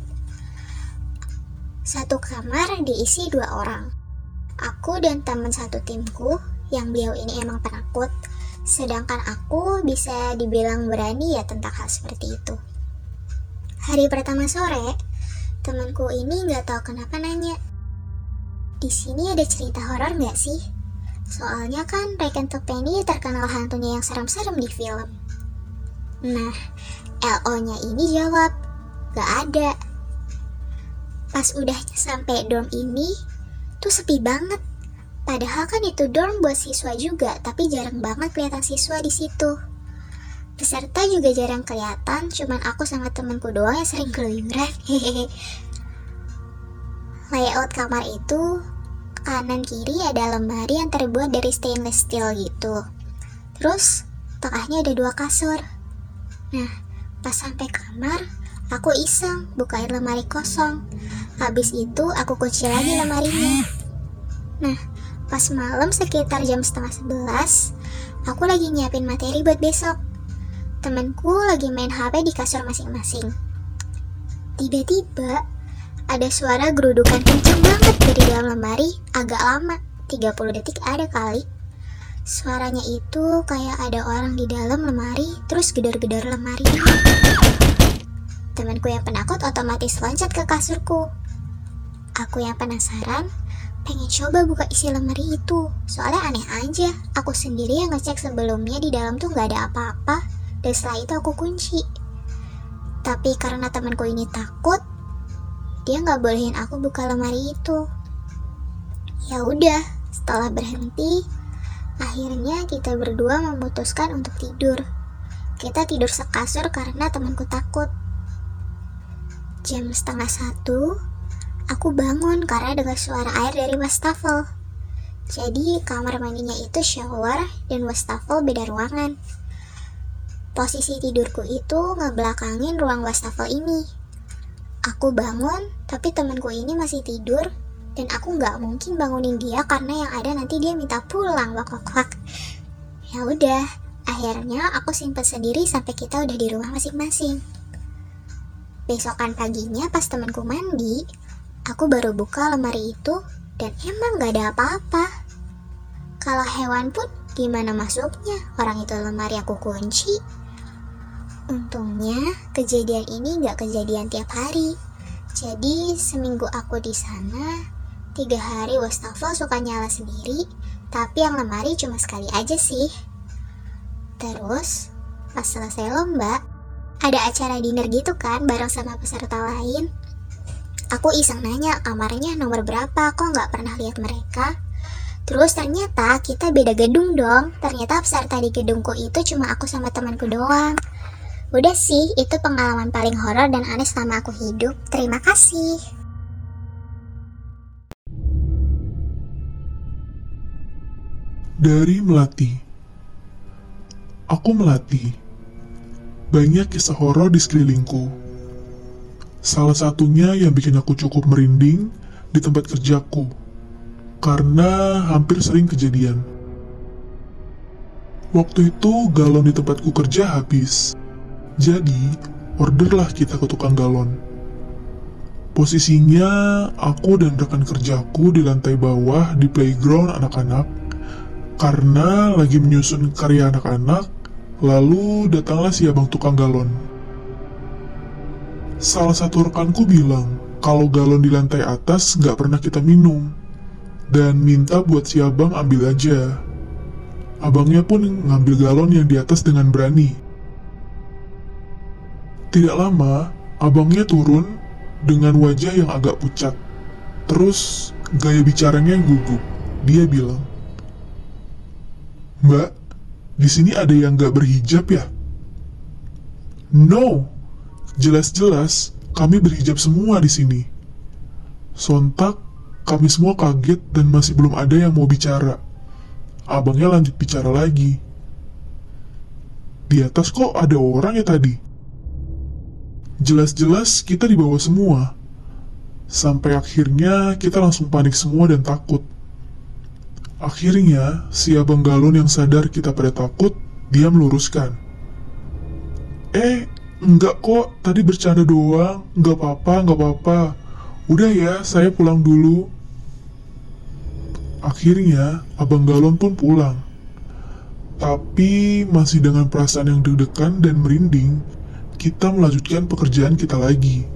Speaker 4: Satu kamar diisi dua orang. Aku dan teman satu timku yang beliau ini emang penakut, sedangkan aku bisa dibilang berani ya tentang hal seperti itu. Hari pertama sore, Temanku ini nggak tahu kenapa nanya. Di sini ada cerita horor nggak sih? Soalnya kan Reken Topeni terkenal hantunya yang serem-serem di film. Nah, LO-nya ini jawab, gak ada. Pas udah sampai dorm ini, tuh sepi banget. Padahal kan itu dorm buat siswa juga, tapi jarang banget kelihatan siswa di situ. Peserta juga jarang kelihatan, cuman aku sama temenku doang yang sering keluyuran. Layout kamar itu kanan kiri ada lemari yang terbuat dari stainless steel gitu. Terus tengahnya ada dua kasur. Nah, pas sampai kamar, aku iseng bukain lemari kosong. Habis itu aku kunci lagi lemarinya. Nah, pas malam sekitar jam setengah sebelas, aku lagi nyiapin materi buat besok. Temanku lagi main HP di kasur masing-masing. Tiba-tiba ada suara gerudukan kencang banget dari dalam lemari, agak lama, 30 detik ada kali. Suaranya itu kayak ada orang di dalam lemari, terus gedor-gedor lemari. Temanku yang penakut otomatis loncat ke kasurku. Aku yang penasaran, pengen coba buka isi lemari itu. Soalnya aneh aja, aku sendiri yang ngecek sebelumnya di dalam tuh gak ada apa-apa dan setelah itu aku kunci. Tapi karena temanku ini takut, dia nggak bolehin aku buka lemari itu. Ya udah, setelah berhenti, akhirnya kita berdua memutuskan untuk tidur. Kita tidur sekasur karena temanku takut. Jam setengah satu, aku bangun karena dengar suara air dari wastafel. Jadi kamar mandinya itu shower dan wastafel beda ruangan. Posisi tidurku itu ngebelakangin ruang wastafel ini. Aku bangun, tapi temanku ini masih tidur, dan aku nggak mungkin bangunin dia karena yang ada nanti dia minta pulang, wak wak wak. Ya udah, akhirnya aku simpen sendiri sampai kita udah di rumah masing-masing. Besokan paginya pas temanku mandi, aku baru buka lemari itu dan emang gak ada apa-apa. Kalau hewan pun gimana masuknya? Orang itu lemari aku kunci. Untungnya kejadian ini nggak kejadian tiap hari. Jadi seminggu aku di sana, tiga hari wastafel suka nyala sendiri, tapi yang lemari cuma sekali aja sih. Terus pas selesai lomba, ada acara dinner gitu kan bareng sama peserta lain. Aku iseng nanya kamarnya nomor berapa, kok nggak pernah lihat mereka. Terus ternyata kita beda gedung dong. Ternyata peserta di gedungku itu cuma aku sama temanku doang. Udah sih, itu pengalaman paling horor dan aneh selama aku hidup. Terima kasih.
Speaker 5: Dari Melati Aku Melati Banyak kisah horor di sekelilingku. Salah satunya yang bikin aku cukup merinding di tempat kerjaku. Karena hampir sering kejadian. Waktu itu galon di tempatku kerja habis. Jadi, orderlah kita ke tukang galon. Posisinya, aku dan rekan kerjaku di lantai bawah di playground anak-anak karena lagi menyusun karya anak-anak, lalu datanglah si abang tukang galon. Salah satu rekanku bilang kalau galon di lantai atas nggak pernah kita minum, dan minta buat si abang ambil aja. Abangnya pun ngambil galon yang di atas dengan berani. Tidak lama, abangnya turun dengan wajah yang agak pucat. Terus gaya bicaranya yang gugup. Dia bilang, Mbak, di sini ada yang gak berhijab ya? No, jelas-jelas kami berhijab semua di sini. Sontak, kami semua kaget dan masih belum ada yang mau bicara. Abangnya lanjut bicara lagi. Di atas kok ada orang ya tadi? Jelas-jelas kita dibawa semua. Sampai akhirnya kita langsung panik semua dan takut. Akhirnya, si abang galon yang sadar kita pada takut, dia meluruskan. Eh, enggak kok, tadi bercanda doang, enggak apa-apa, enggak apa-apa. Udah ya, saya pulang dulu. Akhirnya, abang galon pun pulang. Tapi masih dengan perasaan yang deg-degan dan merinding, kita melanjutkan pekerjaan kita lagi.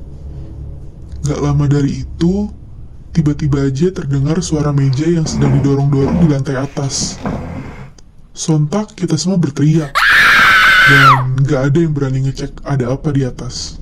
Speaker 5: Gak lama dari itu, tiba-tiba aja terdengar suara meja yang sedang didorong-dorong di lantai atas. Sontak kita semua berteriak, dan gak ada yang berani ngecek ada apa di atas.